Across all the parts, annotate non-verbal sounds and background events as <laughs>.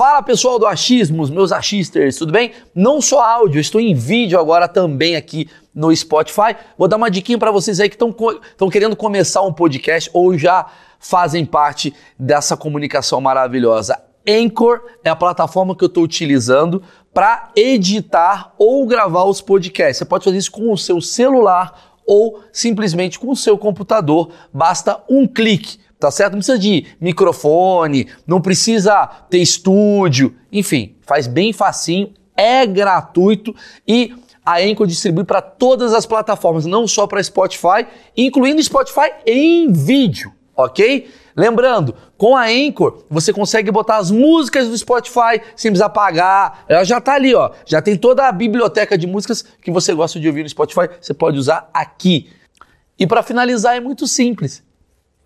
Fala pessoal do Achismos, meus achisters, tudo bem? Não só áudio, estou em vídeo agora também aqui no Spotify. Vou dar uma diquinha para vocês aí que estão querendo começar um podcast ou já fazem parte dessa comunicação maravilhosa. Anchor é a plataforma que eu estou utilizando para editar ou gravar os podcasts. Você pode fazer isso com o seu celular ou simplesmente com o seu computador. Basta um clique tá certo? Não precisa de microfone, não precisa ter estúdio, enfim, faz bem facinho, é gratuito e a Anchor distribui para todas as plataformas, não só para Spotify, incluindo Spotify em vídeo, ok? Lembrando, com a Anchor você consegue botar as músicas do Spotify sem precisar pagar. Ela já está ali, ó. Já tem toda a biblioteca de músicas que você gosta de ouvir no Spotify, você pode usar aqui. E para finalizar é muito simples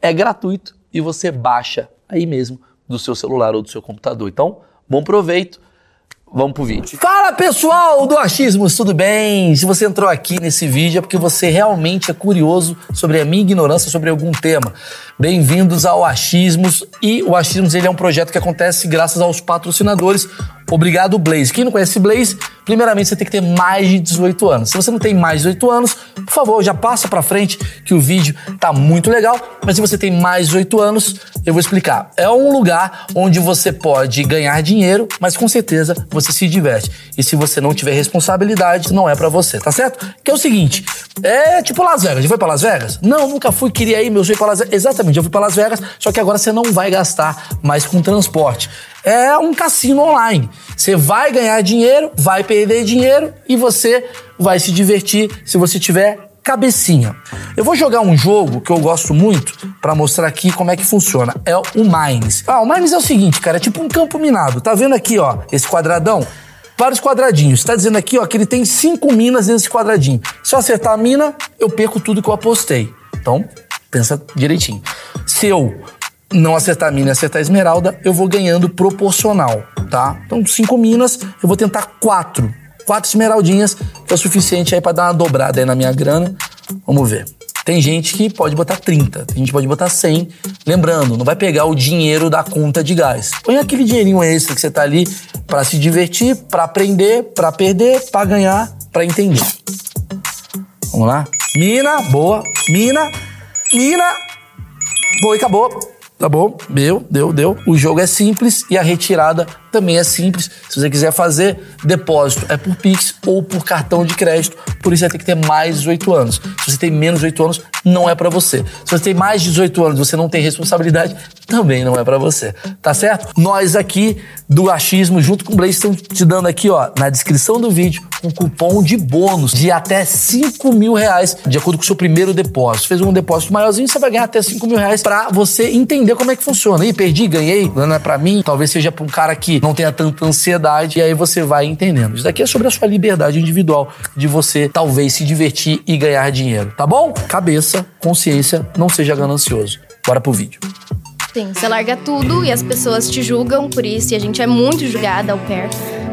é gratuito e você baixa aí mesmo do seu celular ou do seu computador. Então, bom proveito. Vamos pro vídeo. Fala pessoal do Achismos, tudo bem? Se você entrou aqui nesse vídeo é porque você realmente é curioso sobre a minha ignorância sobre algum tema. Bem-vindos ao Achismos e o Achismos ele é um projeto que acontece graças aos patrocinadores Obrigado, Blaze. Quem não conhece Blaze, primeiramente você tem que ter mais de 18 anos. Se você não tem mais de 18 anos, por favor, já passa para frente que o vídeo tá muito legal. Mas se você tem mais de 18 anos, eu vou explicar. É um lugar onde você pode ganhar dinheiro, mas com certeza você se diverte. E se você não tiver responsabilidade, não é para você, tá certo? Que é o seguinte, é tipo Las Vegas. Já foi para Las Vegas? Não, nunca fui, queria ir, meu sonho para Las Vegas. Exatamente, eu fui para Las Vegas, só que agora você não vai gastar mais com transporte é um cassino online. Você vai ganhar dinheiro, vai perder dinheiro e você vai se divertir se você tiver cabecinha. Eu vou jogar um jogo que eu gosto muito para mostrar aqui como é que funciona. É o Mines. Ah, o Mines é o seguinte, cara, é tipo um campo minado. Tá vendo aqui, ó, esse quadradão? Vários quadradinhos. Está dizendo aqui, ó, que ele tem cinco minas nesse quadradinho. Se eu acertar a mina, eu perco tudo que eu apostei. Então, pensa direitinho. Se eu não acertar mina e acertar esmeralda, eu vou ganhando proporcional, tá? Então, cinco minas, eu vou tentar quatro. Quatro esmeraldinhas, que é o suficiente aí para dar uma dobrada aí na minha grana. Vamos ver. Tem gente que pode botar 30, tem gente que pode botar 100. Lembrando, não vai pegar o dinheiro da conta de gás. Põe aquele dinheirinho extra que você tá ali para se divertir, para aprender, para perder, para ganhar, para entender. Vamos lá? Mina, boa. Mina, mina. Boa, acabou. Tá bom? Deu, deu, deu. O jogo é simples e a retirada também é simples. Se você quiser fazer depósito, é por Pix ou por cartão de crédito. Por isso, você tem que ter mais de 18 anos. Se você tem menos de 18 anos, não é para você. Se você tem mais de 18 anos você não tem responsabilidade, também não é para você. Tá certo? Nós aqui do Achismo, junto com o Blaze, estamos te dando aqui, ó, na descrição do vídeo, um cupom de bônus de até 5 mil reais, de acordo com o seu primeiro depósito. Fez um depósito maiorzinho, você vai ganhar até 5 mil reais pra você entender como é que funciona. E perdi, ganhei, não é pra mim, talvez seja pra um cara que não tenha tanta ansiedade, e aí você vai entendendo. Isso daqui é sobre a sua liberdade individual de você talvez se divertir e ganhar dinheiro, tá bom? Cabeça, consciência, não seja ganancioso. Bora pro vídeo. Sim, você larga tudo e as pessoas te julgam por isso, e a gente é muito julgada ao pé.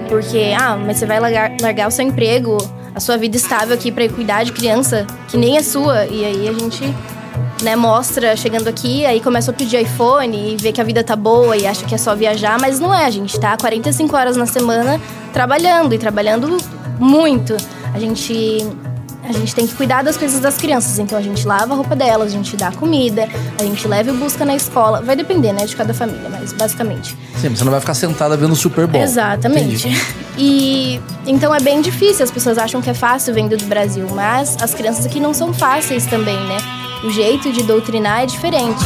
Porque, ah, mas você vai largar, largar o seu emprego, a sua vida estável aqui para cuidar de criança que nem é sua. E aí a gente né, mostra chegando aqui, aí começa a pedir iPhone e vê que a vida tá boa e acha que é só viajar, mas não é, a gente tá 45 horas na semana trabalhando e trabalhando muito. A gente a gente tem que cuidar das coisas das crianças, então a gente lava a roupa delas, a gente dá comida, a gente leva e busca na escola. Vai depender, né, de cada família, mas basicamente. Sim, você não vai ficar sentada vendo Super Bowl. Exatamente. Entendi. E então é bem difícil, as pessoas acham que é fácil vender do Brasil, mas as crianças aqui não são fáceis também, né? O jeito de doutrinar é diferente.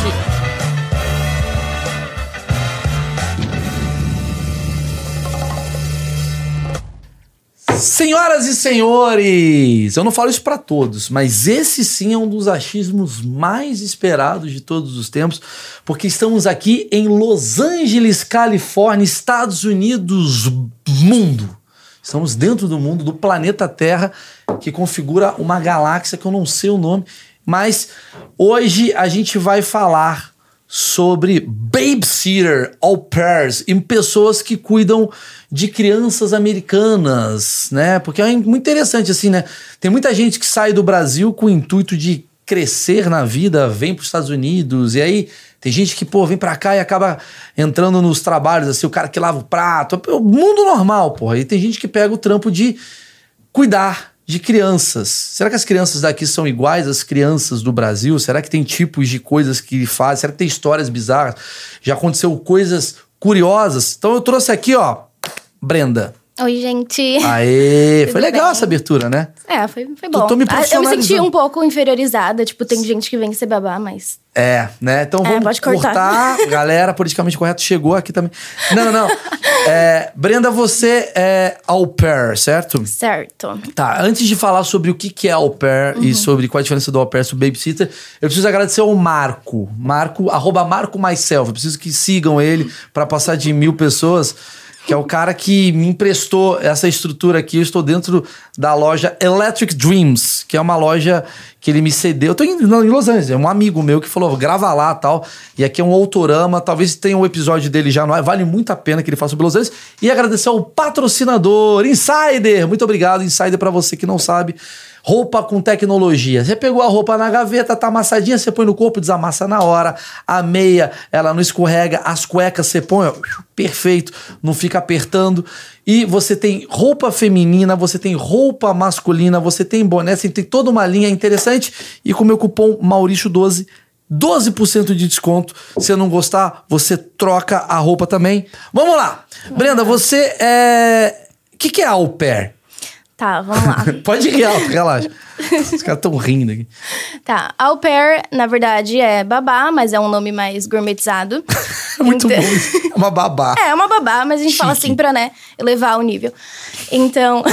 Senhoras e senhores, eu não falo isso para todos, mas esse sim é um dos achismos mais esperados de todos os tempos, porque estamos aqui em Los Angeles, Califórnia, Estados Unidos, mundo. Estamos dentro do mundo, do planeta Terra, que configura uma galáxia que eu não sei o nome, mas hoje a gente vai falar sobre babysitter, au pairs e pessoas que cuidam de crianças americanas, né? Porque é muito interessante assim, né? Tem muita gente que sai do Brasil com o intuito de crescer na vida, vem para os Estados Unidos e aí Tem gente que, pô, vem pra cá e acaba entrando nos trabalhos, assim, o cara que lava o prato. O mundo normal, porra. E tem gente que pega o trampo de cuidar de crianças. Será que as crianças daqui são iguais às crianças do Brasil? Será que tem tipos de coisas que fazem? Será que tem histórias bizarras? Já aconteceu coisas curiosas? Então eu trouxe aqui, ó, Brenda. Oi, gente. Aê, <laughs> foi legal bem? essa abertura, né? É, foi, foi bom. Tô me ah, eu me senti um pouco inferiorizada. Tipo, tem gente que vem ser babá, mas. É, né? Então é, vamos cortar. cortar. Galera, politicamente correto chegou aqui também. Não, não. <laughs> é, Brenda, você é au pair, certo? Certo. Tá, antes de falar sobre o que é au pair uhum. e sobre qual a diferença do au pair sobre babysitter, eu preciso agradecer ao Marco. Marco, arroba Marco Myself. Eu preciso que sigam ele para passar de mil pessoas que é o cara que me emprestou essa estrutura aqui. Eu estou dentro da loja Electric Dreams, que é uma loja que ele me cedeu. Eu estou em, Los Angeles, é um amigo meu que falou, grava lá tal. E aqui é um autorama, talvez tenha um episódio dele já, não vale muito a pena que ele faça sobre Los Angeles. E agradecer ao patrocinador, Insider. Muito obrigado, Insider, para você que não sabe. Roupa com tecnologia. Você pegou a roupa na gaveta, tá amassadinha, você põe no corpo, desamassa na hora. A meia, ela não escorrega. As cuecas você põe, ó, perfeito, não fica apertando. E você tem roupa feminina, você tem roupa masculina, você tem boné, você tem toda uma linha interessante. E com o meu cupom Maurício12, 12% de desconto. Se não gostar, você troca a roupa também. Vamos lá. Brenda, você é. O que, que é au pair? Tá, vamos lá. <laughs> Pode ir alto, relaxa. Os caras estão rindo aqui. Tá, au pair, na verdade, é babá, mas é um nome mais gourmetizado. <laughs> Muito então... bom. É uma babá. É, é uma babá, mas a gente Chique. fala assim pra, né, elevar o nível. Então...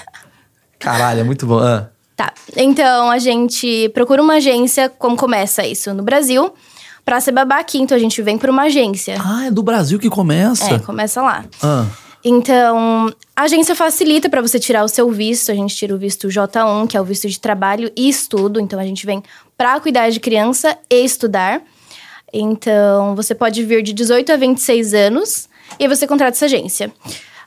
<laughs> Caralho, é muito bom. Ah. Tá, então a gente procura uma agência, como começa isso no Brasil, pra ser babá aqui. Então a gente vem pra uma agência. Ah, é do Brasil que começa? É, começa lá. Ah. Então, a agência facilita para você tirar o seu visto. A gente tira o visto J1, que é o visto de trabalho e estudo. Então, a gente vem para cuidar de criança e estudar. Então, você pode vir de 18 a 26 anos e você contrata essa agência.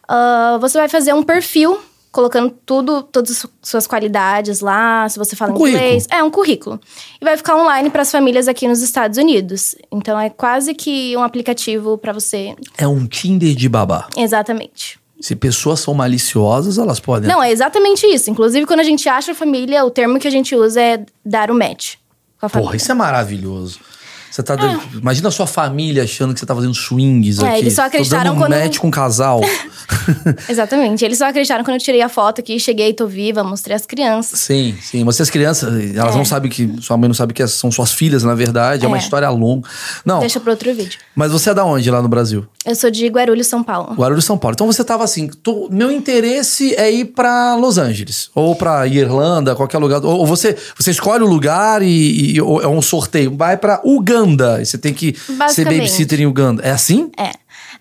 Uh, você vai fazer um perfil colocando tudo, todas as suas qualidades lá, se você fala um inglês. Currículo. É, um currículo. E vai ficar online para as famílias aqui nos Estados Unidos. Então é quase que um aplicativo para você. É um Tinder de babá. Exatamente. Se pessoas são maliciosas, elas podem. Não, é exatamente isso. Inclusive, quando a gente acha família, o termo que a gente usa é dar o match. Com a família. Porra, isso é maravilhoso. Você tá é. Imagina a sua família achando que você tá fazendo swings é, aqui. Eles só acreditaram tô dando um quando. match com um casal. <laughs> Exatamente. Eles só acreditaram quando eu tirei a foto aqui, cheguei, tô viva, mostrei as crianças. Sim, sim. Você as crianças, elas é. não sabem que. Sua mãe não sabe que são suas filhas, na verdade. É, é uma história longa. Não. Deixa pro outro vídeo. Mas você é da onde lá no Brasil? Eu sou de Guarulhos, São Paulo. Guarulhos, São Paulo. Então você tava assim, tô, meu interesse é ir para Los Angeles, ou para Irlanda, qualquer lugar. Ou, ou, você, você escolhe o lugar e, e é um sorteio. Vai para Uganda, e você tem que ser babysitter em Uganda. É assim? É.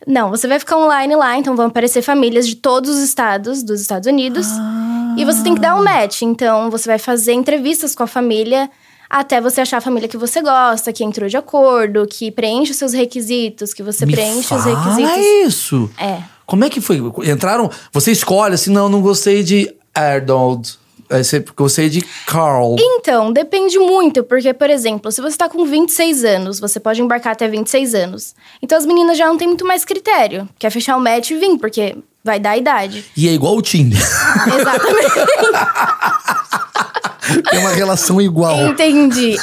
Não, você vai ficar online lá, então vão aparecer famílias de todos os estados dos Estados Unidos. Ah. E você tem que dar um match. Então, você vai fazer entrevistas com a família até você achar a família que você gosta, que entrou de acordo, que preenche os seus requisitos, que você Me preenche fala os requisitos. isso! É. Como é que foi? Entraram. Você escolhe assim, não, não gostei de Arnold. Aí você gostei de Carl. Então, depende muito, porque, por exemplo, se você tá com 26 anos, você pode embarcar até 26 anos. Então as meninas já não têm muito mais critério. Quer fechar o match e vir, porque vai dar a idade. E é igual o Tinder. Exatamente. <laughs> Tem uma relação igual. Entendi.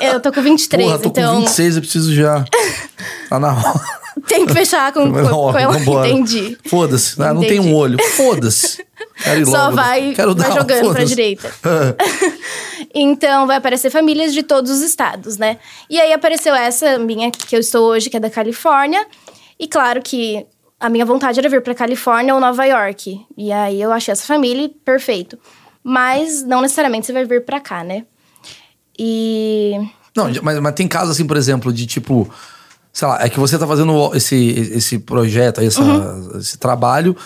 É, eu tô com 23, Porra, tô então. com 26, eu preciso já. Tá na hora. Tem que fechar com, com, com ela. Entendi. Foda-se. Ah, não tem um olho. Foda-se. Só vai, Quero vai jogando pra direita. <laughs> então, vai aparecer famílias de todos os estados, né? E aí apareceu essa minha que eu estou hoje, que é da Califórnia. E claro que a minha vontade era vir pra Califórnia ou Nova York. E aí eu achei essa família perfeito. Mas não necessariamente você vai vir pra cá, né? E. Não, mas, mas tem casos assim, por exemplo, de tipo. Sei lá, é que você tá fazendo esse, esse projeto, esse, uhum. esse trabalho.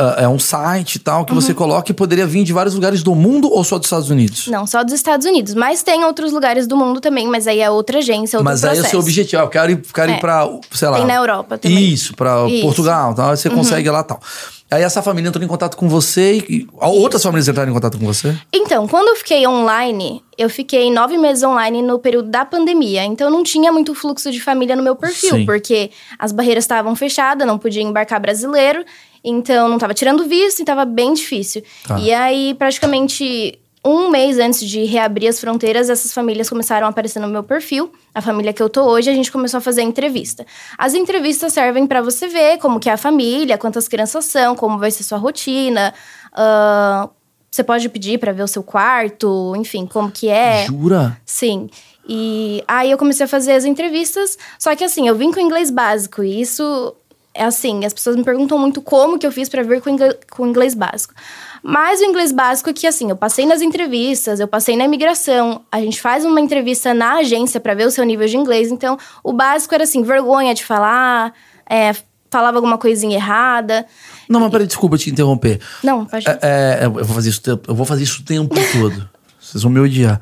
Uh, é um site e tal que uhum. você coloca e poderia vir de vários lugares do mundo ou só dos Estados Unidos? Não, só dos Estados Unidos. Mas tem outros lugares do mundo também, mas aí é outra agência, outro Mas processo. aí é o seu objetivo. Eu quero ir, quero é. ir pra, sei lá... Tem na Europa também. Isso, pra Isso. Portugal. Então você uhum. consegue lá e tal. Aí essa família entrou em contato com você e outras famílias entraram em contato com você? Então, quando eu fiquei online, eu fiquei nove meses online no período da pandemia. Então, não tinha muito fluxo de família no meu perfil, Sim. porque as barreiras estavam fechadas, não podia embarcar brasileiro. Então, não tava tirando visto e tava bem difícil. Tá. E aí, praticamente um mês antes de reabrir as fronteiras, essas famílias começaram a aparecer no meu perfil. A família que eu tô hoje, a gente começou a fazer entrevista. As entrevistas servem para você ver como que é a família, quantas crianças são, como vai ser sua rotina. ah, você pode pedir para ver o seu quarto, enfim, como que é. Jura? Sim. E aí eu comecei a fazer as entrevistas, só que assim, eu vim com inglês básico e isso é assim, as pessoas me perguntam muito como que eu fiz para vir com inglês, com inglês básico. Mas o inglês básico é que assim, eu passei nas entrevistas, eu passei na imigração, a gente faz uma entrevista na agência para ver o seu nível de inglês, então o básico era assim, vergonha de falar, é, falava alguma coisinha errada. Não, mas peraí, desculpa te interromper. Não, pode É, é, eu vou fazer isso, eu vou fazer isso o tempo todo. Vocês vão me odiar.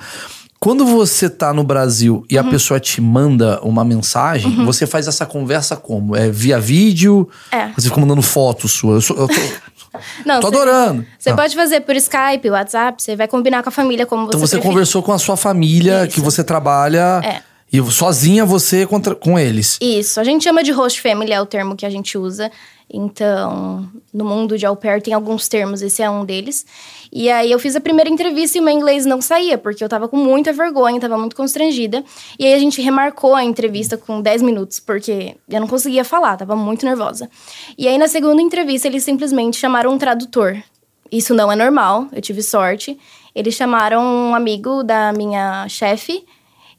Quando você tá no Brasil e a Uhum. pessoa te manda uma mensagem, você faz essa conversa como? É via vídeo? É. Você fica mandando foto sua? Eu, eu tô, <laughs> Não, tô você- adorando. Você Ah. pode fazer por Skype, WhatsApp, você vai combinar com a família como você Então você preferir. conversou com a sua família, Isso. que você trabalha. É. E sozinha você contra, com eles. Isso, a gente chama de host family, é o termo que a gente usa. Então, no mundo de au pair tem alguns termos, esse é um deles. E aí eu fiz a primeira entrevista e o meu inglês não saía, porque eu tava com muita vergonha, tava muito constrangida. E aí a gente remarcou a entrevista com 10 minutos, porque eu não conseguia falar, tava muito nervosa. E aí na segunda entrevista eles simplesmente chamaram um tradutor. Isso não é normal, eu tive sorte. Eles chamaram um amigo da minha chefe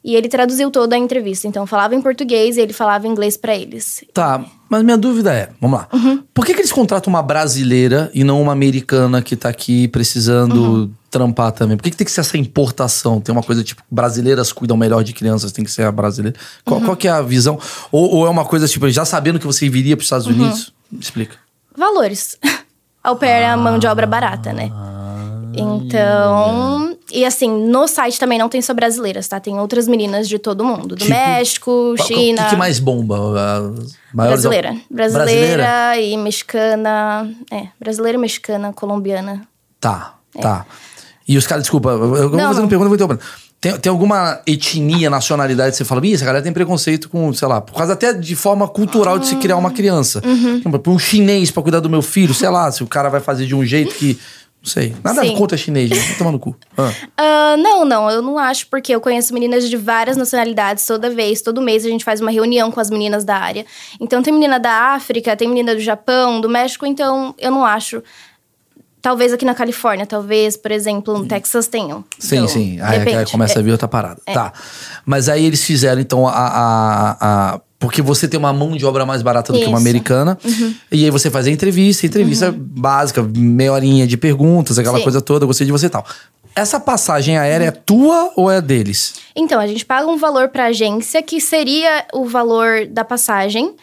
e ele traduziu toda a entrevista. Então, falava em português e ele falava inglês pra eles. Tá, mas minha dúvida é, vamos lá. Uhum. Por que, que eles contratam uma brasileira e não uma americana que tá aqui precisando Uhum. trampar também? Por que, que tem que ser essa importação? Tem uma coisa tipo, brasileiras cuidam melhor de crianças, tem que ser a brasileira. Uhum. Qual, qual que é a visão? Ou, ou é uma coisa tipo, já sabendo que você viria pros Estados Uhum. Unidos? Me explica. Valores. <laughs> Au pair é a mão de obra barata, né? Então. E assim, no site também não tem só brasileiras, tá? Tem outras meninas de todo mundo. Do Tipo, México, China. O que, que mais bomba? As maiores- Brasileira. Brasileira e mexicana. É, brasileira, mexicana, colombiana. Tá, tá. E os caras, desculpa, eu, vou Não, fazendo não. pergunta, eu vou interrompendo. Tem, tem alguma etnia, nacionalidade que você fala, ih, essa galera tem preconceito com, sei lá, por causa até de forma cultural de se criar uma criança. Uhum. Por um chinês pra cuidar do meu filho, sei lá, se o cara vai fazer de um jeito que. Não sei. Nada Sim. contra chinês, gente. Vai tomar no cu. Ah. <laughs> Ah, não, não, eu não acho, porque eu conheço meninas de várias nacionalidades toda vez, todo mês a gente faz uma reunião com as meninas da área. Então tem menina da África, tem menina do Japão, do México, então eu não acho. Talvez aqui na Califórnia, talvez, por exemplo, no Texas tenham. Sim, Então, sim. Aí, aí começa a É, vir outra parada. Tá. Mas aí eles fizeram, então, a. a, a- porque você tem uma mão de obra mais barata do que uma Isso. americana. E aí você faz a entrevista, entrevista básica, meia horinha de perguntas, aquela Sim. coisa toda, gostei de você e tal. Essa passagem aérea é tua ou é deles? Então, a gente paga um valor para a agência, que seria o valor da passagem.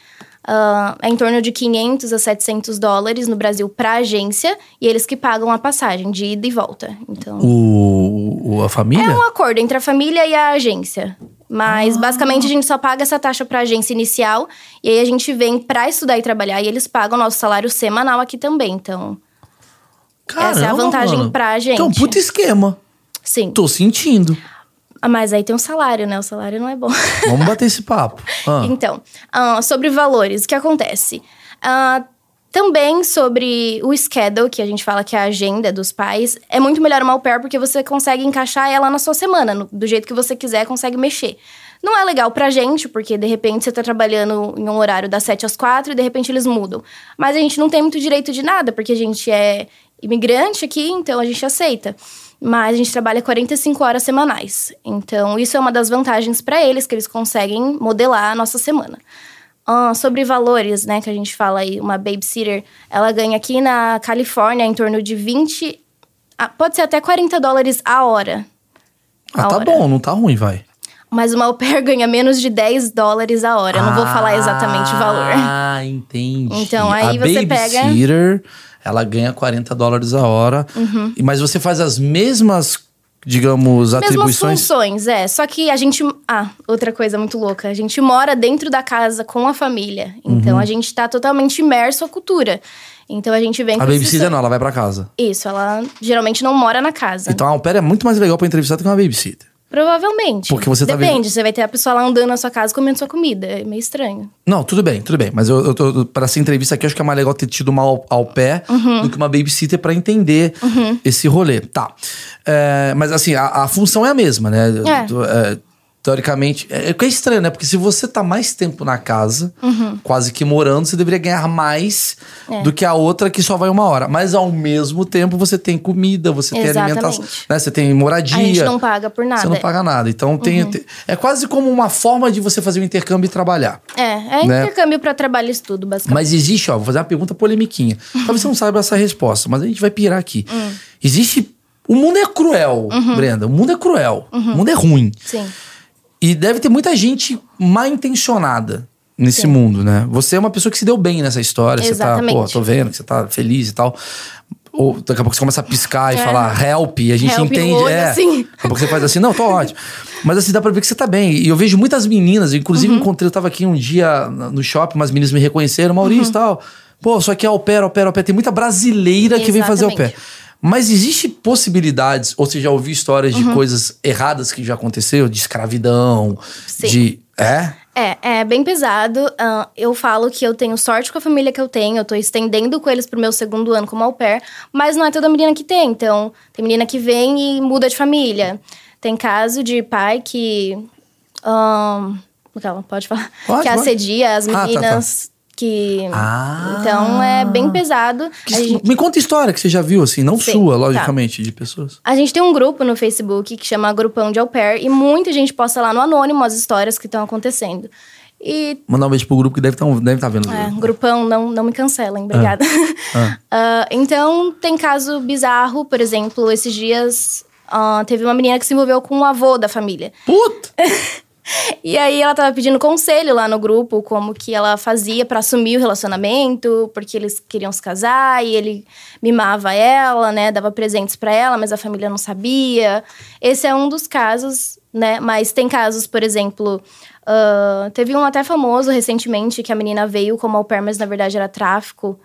ah, é em torno de 500 a 700 dólares no Brasil para agência. E eles que pagam a passagem de ida e volta. Então... O, o- a família? É um acordo entre a família e a agência. Mas basicamente a gente só paga essa taxa pra agência inicial e aí a gente vem pra estudar e trabalhar e eles pagam nosso salário semanal aqui também. Então, essa é a Caramba, vantagem mano. pra gente. Então, puta esquema. sim. Tô sentindo. Ah, Mas aí tem um salário, né? O salário não é bom. Vamos bater esse papo. <laughs> Ah. Então, ah, sobre valores, o que acontece? Ah, também sobre o schedule, que a gente fala que é a agenda dos pais, é muito melhor uma au pair porque você consegue encaixar ela na sua semana, no- do jeito que você quiser, consegue mexer. Não é legal pra gente, porque de repente você tá trabalhando em um horário das 7 às 4 e de repente eles mudam. Mas a gente não tem muito direito de nada, porque a gente é imigrante aqui, então a gente aceita. Mas a gente trabalha 45 horas semanais. Então, isso é uma das vantagens para eles, que eles conseguem modelar a nossa semana. Ah, sobre valores, né, que a gente fala aí, uma babysitter, ela ganha aqui na Califórnia em torno de 20, ah, pode ser até 40 dólares a hora. Ah, A tá hora. bom, não tá ruim, vai. Mas uma au pair ganha menos de 10 dólares a hora. Eu não vou falar exatamente o valor. Ah, entendi. Então, aí a você pega- babysitter, ela ganha 40 dólares a hora. Uhum. Mas você faz as mesmas digamos, Mesmas atribuições? funções, é. Só que a gente. Ah, outra coisa muito louca. A gente mora dentro da casa com a família. Então Uhum. a gente tá totalmente imerso à cultura. Então a gente vem A babysitter não, ela vai pra casa. Isso, ela geralmente não mora na casa. Então a au pair é muito mais legal pra entrevistar do que uma babysitter. Provavelmente. Porque você tá Depende, você vai ter a pessoa lá andando na sua casa comendo sua comida. É meio estranho. Não, tudo bem, tudo bem. Mas eu, eu tô, pra essa entrevista aqui, eu acho que é mais legal ter tido uma au, au pair Uhum. do que uma babysitter pra entender esse rolê. Tá. É, mas assim, a, a função é a mesma, né? É. É, teoricamente. É, é é estranho, né? Porque se você tá mais tempo na casa, quase que morando, você deveria ganhar mais Uhum. É. do que a outra que só vai uma hora. Mas ao mesmo tempo você tem comida, você tem Exatamente. alimentação, né? Você tem moradia. A gente não paga por nada. Você não paga nada. Então tem, tem- é quase como uma forma de você fazer um intercâmbio e trabalhar. É, é Né? intercâmbio pra trabalho e estudo, basicamente. Mas existe, ó, vou fazer uma pergunta polemiquinha. Talvez você não saiba essa resposta, mas a gente vai pirar aqui. Hum. Existe. O mundo é cruel, Uhum. Brenda. O mundo é cruel. O mundo é ruim. Sim. E deve ter muita gente mal intencionada nesse Sim. mundo, né? Você é uma pessoa que se deu bem nessa história. Você tá, Exatamente. pô, tô vendo que você tá feliz e tal. Ou daqui a pouco você começa a piscar e É. falar help, e a gente Help entende. olho, é. assim. Daqui a pouco você faz assim, não, tô ótimo. Mas assim, dá pra ver que você tá bem. E eu vejo muitas meninas, inclusive Uhum. encontrei, eu tava aqui um dia no shopping, umas meninas me reconheceram, Maurício e Uhum. tal. Pô, só que é au pair, au pair, au pair. Tem muita brasileira que vem fazer au pair. Mas existe possibilidades, ou você já ouviu histórias Uhum. de coisas erradas que já aconteceu, de escravidão, Sim. de. É? É, é bem pesado. Ah, eu falo que eu tenho sorte com a família que eu tenho. Eu tô estendendo com eles pro meu segundo ano como au pair. Mas não é toda menina que tem. Então, tem menina que vem e muda de família. Tem caso de pai que... ahn, Calma, pode falar. Pode, que pode. assedia as Ah, tá, tá. Que... Ah. Então, é bem pesado. Gente- Me conta história que você já viu, assim, não Sim, sua, tá. logicamente, de pessoas. A gente tem um grupo no Facebook que chama Grupão de Au Pair e muita gente posta lá no anônimo as histórias que estão acontecendo. E Mandar um beijo pro grupo que deve estar deve tá vendo. É, grupão, não, não me cancelem, obrigada. <laughs> Ah. Ah, então, tem caso bizarro, por exemplo, esses dias ah, teve uma menina que se envolveu com o avô da família. Puta! <laughs> E aí ela tava pedindo conselho lá no grupo, como que ela fazia pra assumir o relacionamento, porque eles queriam se casar e ele mimava ela, né, dava presentes pra ela, mas a família não sabia. Esse é um dos casos, né? Mas tem casos, por exemplo, ah, teve um até famoso recentemente que a menina veio como au pair, mas na verdade era tráfico.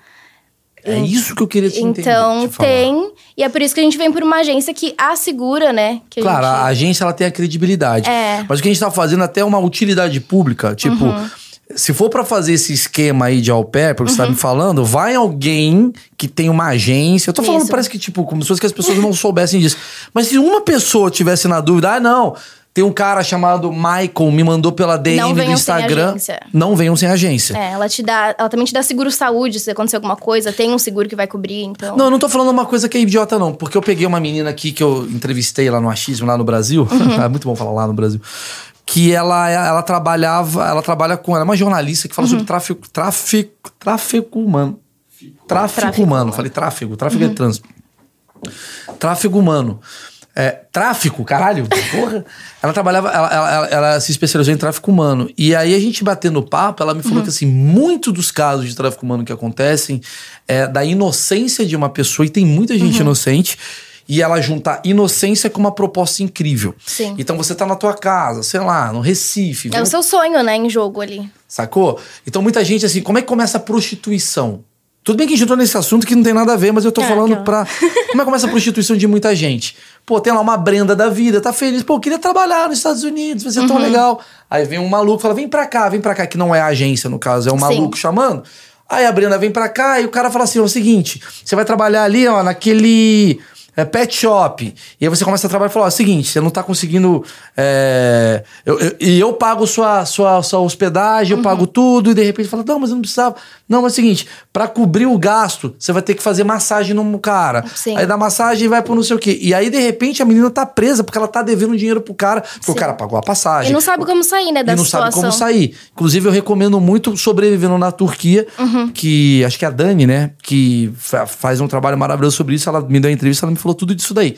É isso que eu queria te entender. Então te tem, e é por isso que a gente vem por uma agência que assegura, né? Que a Claro, gente... a agência ela tem a credibilidade. É. Mas o que a gente tá fazendo até é uma utilidade pública. Tipo, Uhum. se for pra fazer esse esquema aí de au pair, porque você tá me falando, vai alguém que tem uma agência. Eu tô falando, Isso. parece que, tipo, como se fosse que as pessoas não soubessem disso. Mas se uma pessoa tivesse na dúvida, ah, não. Tem um cara chamado Michael, me mandou pela DM Não do venham sem Instagram. agência. Não venham sem agência. É, ela te dá. Ela também te dá seguro saúde se acontecer alguma coisa, tem um seguro que vai cobrir, então. Não, eu não tô falando uma coisa que é idiota, não. Porque eu peguei uma menina aqui que eu entrevistei lá no Achismo, lá no Brasil. Uhum. <laughs> é muito bom falar lá no Brasil. Que ela, ela trabalhava, ela trabalha com. Ela é uma jornalista que fala Uhum. sobre tráfico, tráfico, tráfico humano. Tráfico, Tráfico humano. humano. Falei tráfego, tráfego Uhum. é trânsito. Tráfego humano. É, tráfico, caralho, porra. Ela trabalhava, ela, ela- ela- se especializou em tráfico humano. E aí a gente batendo papo, ela me Uhum. falou que assim, muito dos casos de tráfico humano que acontecem é da inocência de uma pessoa, e tem muita gente Uhum. inocente. E ela junta inocência com uma proposta incrível. Sim. Então você tá na tua casa, sei lá, no Recife. É vem o seu sonho, né, em jogo ali. Sacou? Então muita gente assim, como é que começa a prostituição? Tudo bem que a gente entrou nesse assunto que não tem nada a ver, mas eu tô É, falando aquela. pra. Como é que começa a prostituição de muita gente? Pô, tem lá uma Brenda da vida, tá feliz. Pô, eu queria trabalhar nos Estados Unidos, vai ser Uhum. tão legal. Aí vem um maluco fala: vem pra cá, vem pra cá, que não é a agência, no caso, é um Sim. maluco chamando. Aí a Brenda vem pra cá e o cara fala assim: é o seguinte, você vai trabalhar ali, ó, naquele. é, pet shop. E aí você começa a trabalhar e fala: ó, é o seguinte, você não tá conseguindo. é, eu- eu- e eu pago sua, sua, sua hospedagem, Uhum. eu pago tudo, e de repente fala: não, mas eu não precisava. Não, mas é o seguinte, pra cobrir o gasto, você vai ter que fazer massagem no cara. Sim. Aí dá massagem e vai pro não sei o quê. E aí, de repente, a menina tá presa porque ela tá devendo dinheiro pro cara, porque o Sim. cara pagou a passagem. E não sabe como sair, né, da E não situação. sabe como sair. Inclusive, eu recomendo muito Sobrevivendo na Turquia, Uhum. que acho que é a Dani, né? Que fa- faz um trabalho maravilhoso sobre isso. Ela me deu uma entrevista, ela me falou tudo disso daí.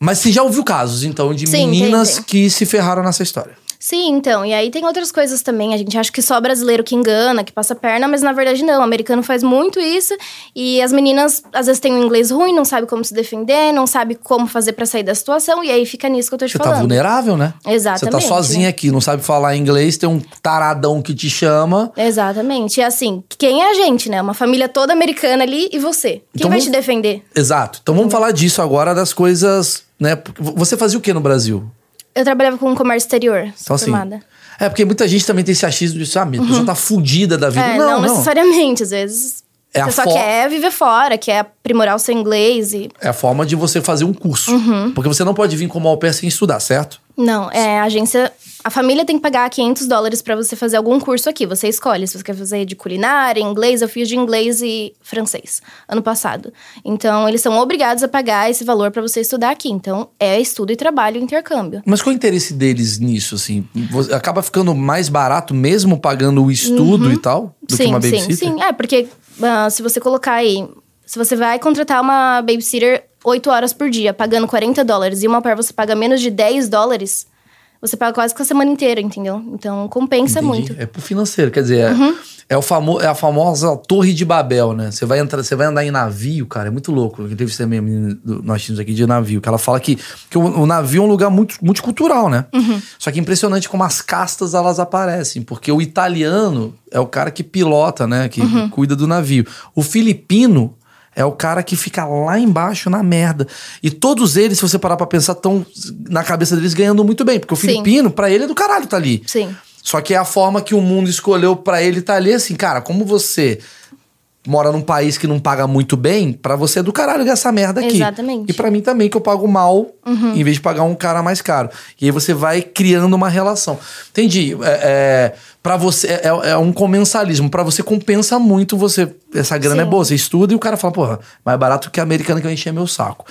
Mas você já ouviu casos, então, de Sim, meninas tem, tem. que se ferraram nessa história. Sim, então. E aí tem outras coisas também. A gente acha que só brasileiro que engana, que passa perna, mas na verdade não. O americano faz muito isso. E as meninas, às vezes, têm um inglês ruim, não sabe como se defender, não sabe como fazer para sair da situação. E aí fica nisso que eu tô te Você falando. tá vulnerável, né? Exatamente. Você tá sozinha né? aqui, não sabe falar inglês, tem um taradão que te chama. Exatamente. E assim, quem é a gente, né? Uma família toda americana ali e você. Quem Então vai vamos- te defender? Exato. Então vamos falar disso agora, das coisas, né? Você fazia o que no Brasil? Eu trabalhava com comércio exterior, Então, assim, formada. É, porque muita gente também tem esse achismo de, sabe, a pessoa tá fudida da vida. É, não, não, não. necessariamente. Às vezes É a você só quer viver fora, quer aprimorar o seu inglês e. É a forma de você fazer um curso. Uhum. Porque você não pode vir como au pair sem estudar, certo? Não, é a agência. A família tem que pagar 500 dólares pra você fazer algum curso aqui. Você escolhe se você quer fazer de culinária, inglês. Eu fiz de inglês e francês ano passado. Então, eles são obrigados a pagar esse valor pra você estudar aqui. Então, é estudo e trabalho intercâmbio. Mas qual é o interesse deles nisso, assim? Acaba ficando mais barato mesmo pagando o estudo e tal? Do que sim, uma sim, babysitter? sim. É, porque ah, se você colocar aí. Se você vai contratar uma babysitter 8 horas por dia, pagando 40 dólares, e uma par você paga menos de 10 dólares, você paga quase que a semana inteira, entendeu? Então compensa Entendi. muito. Uhum. É pro financeiro, quer dizer, é, é o famo, é a famosa Torre de Babel, né? Você vai entrar, você vai andar em navio, cara, é muito louco. Eu teve também a menina nós tínhamos aqui de navio, que ela fala que, que o, o navio é um lugar muito multicultural, né? Uhum. Só que é impressionante como as castas elas aparecem, porque o italiano é o cara que pilota, né? Que Uhum. cuida do navio. O filipino é o cara que fica lá embaixo na merda. E todos eles, se você parar pra pensar, estão na cabeça deles ganhando muito bem. Porque o Sim. filipino, pra ele, é do caralho tá ali. Sim. Só que é a forma que o mundo escolheu pra ele tá ali assim, cara, como você mora num país que não paga muito bem, pra você é do caralho gastar merda aqui. Exatamente. Uhum. E pra mim também, que eu pago mal, em vez de pagar um cara mais caro. E aí você vai criando uma relação. Entendi. É, é, para você, é, é um comensalismo. Pra você compensa muito você. Essa grana é Sim. boa, você estuda e o cara fala, porra, mais barato que a americana que vai encher meu saco.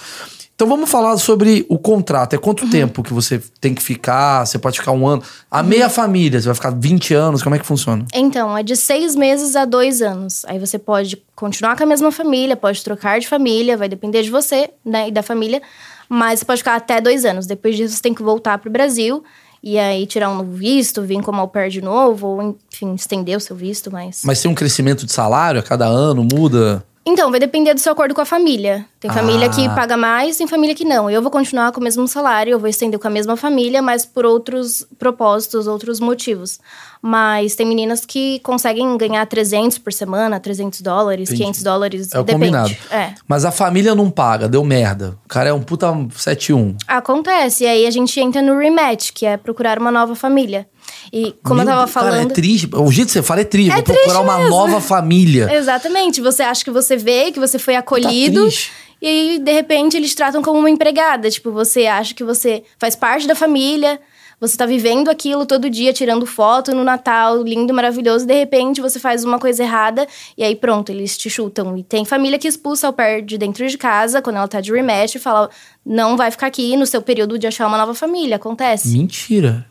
Então vamos falar sobre o contrato. É Uhum. quanto tempo que você tem que ficar? Você pode ficar um ano. A meia família, você vai ficar 20 anos, como é que funciona? Então, é de seis meses a dois anos. Aí você pode continuar com a mesma família, pode trocar de família, vai depender de você, né, e da família. Mas você pode ficar até dois anos. Depois disso, você tem que voltar pro Brasil. E aí, tirar um novo visto, vir como au pair de novo, ou enfim, estender o seu visto, mas... Mas tem um crescimento de salário a cada ano, muda? Então, vai depender do seu acordo com a família. Tem família que Ah. paga mais, tem família que não. Eu vou continuar com o mesmo salário, eu vou estender com a mesma família, mas por outros propósitos, outros motivos. Mas tem meninas que conseguem ganhar 300 por semana, 300 dólares, Entendi. 500 dólares, É o depende. combinado. É. Mas a família não paga, deu merda. O cara é um puta 7-1. Acontece, e aí a gente entra no rematch, que é procurar uma nova família. E como Meu eu tava Cara, falando. é triste. O jeito que você fala é triste. É Vou triste procurar uma mesmo. nova família. Exatamente. Você acha que você veio, que você foi acolhido. triste. e aí, de repente, eles te tratam como uma empregada. Tipo, você acha que você faz parte da família. Você tá vivendo aquilo todo dia, tirando foto no Natal, lindo, maravilhoso. E de repente, você faz uma coisa errada. E aí, pronto, eles te chutam. E tem família que expulsa o pé de dentro de casa, quando ela tá de rematch. E fala, não vai ficar aqui no seu período de achar uma nova família. Acontece. Mentira.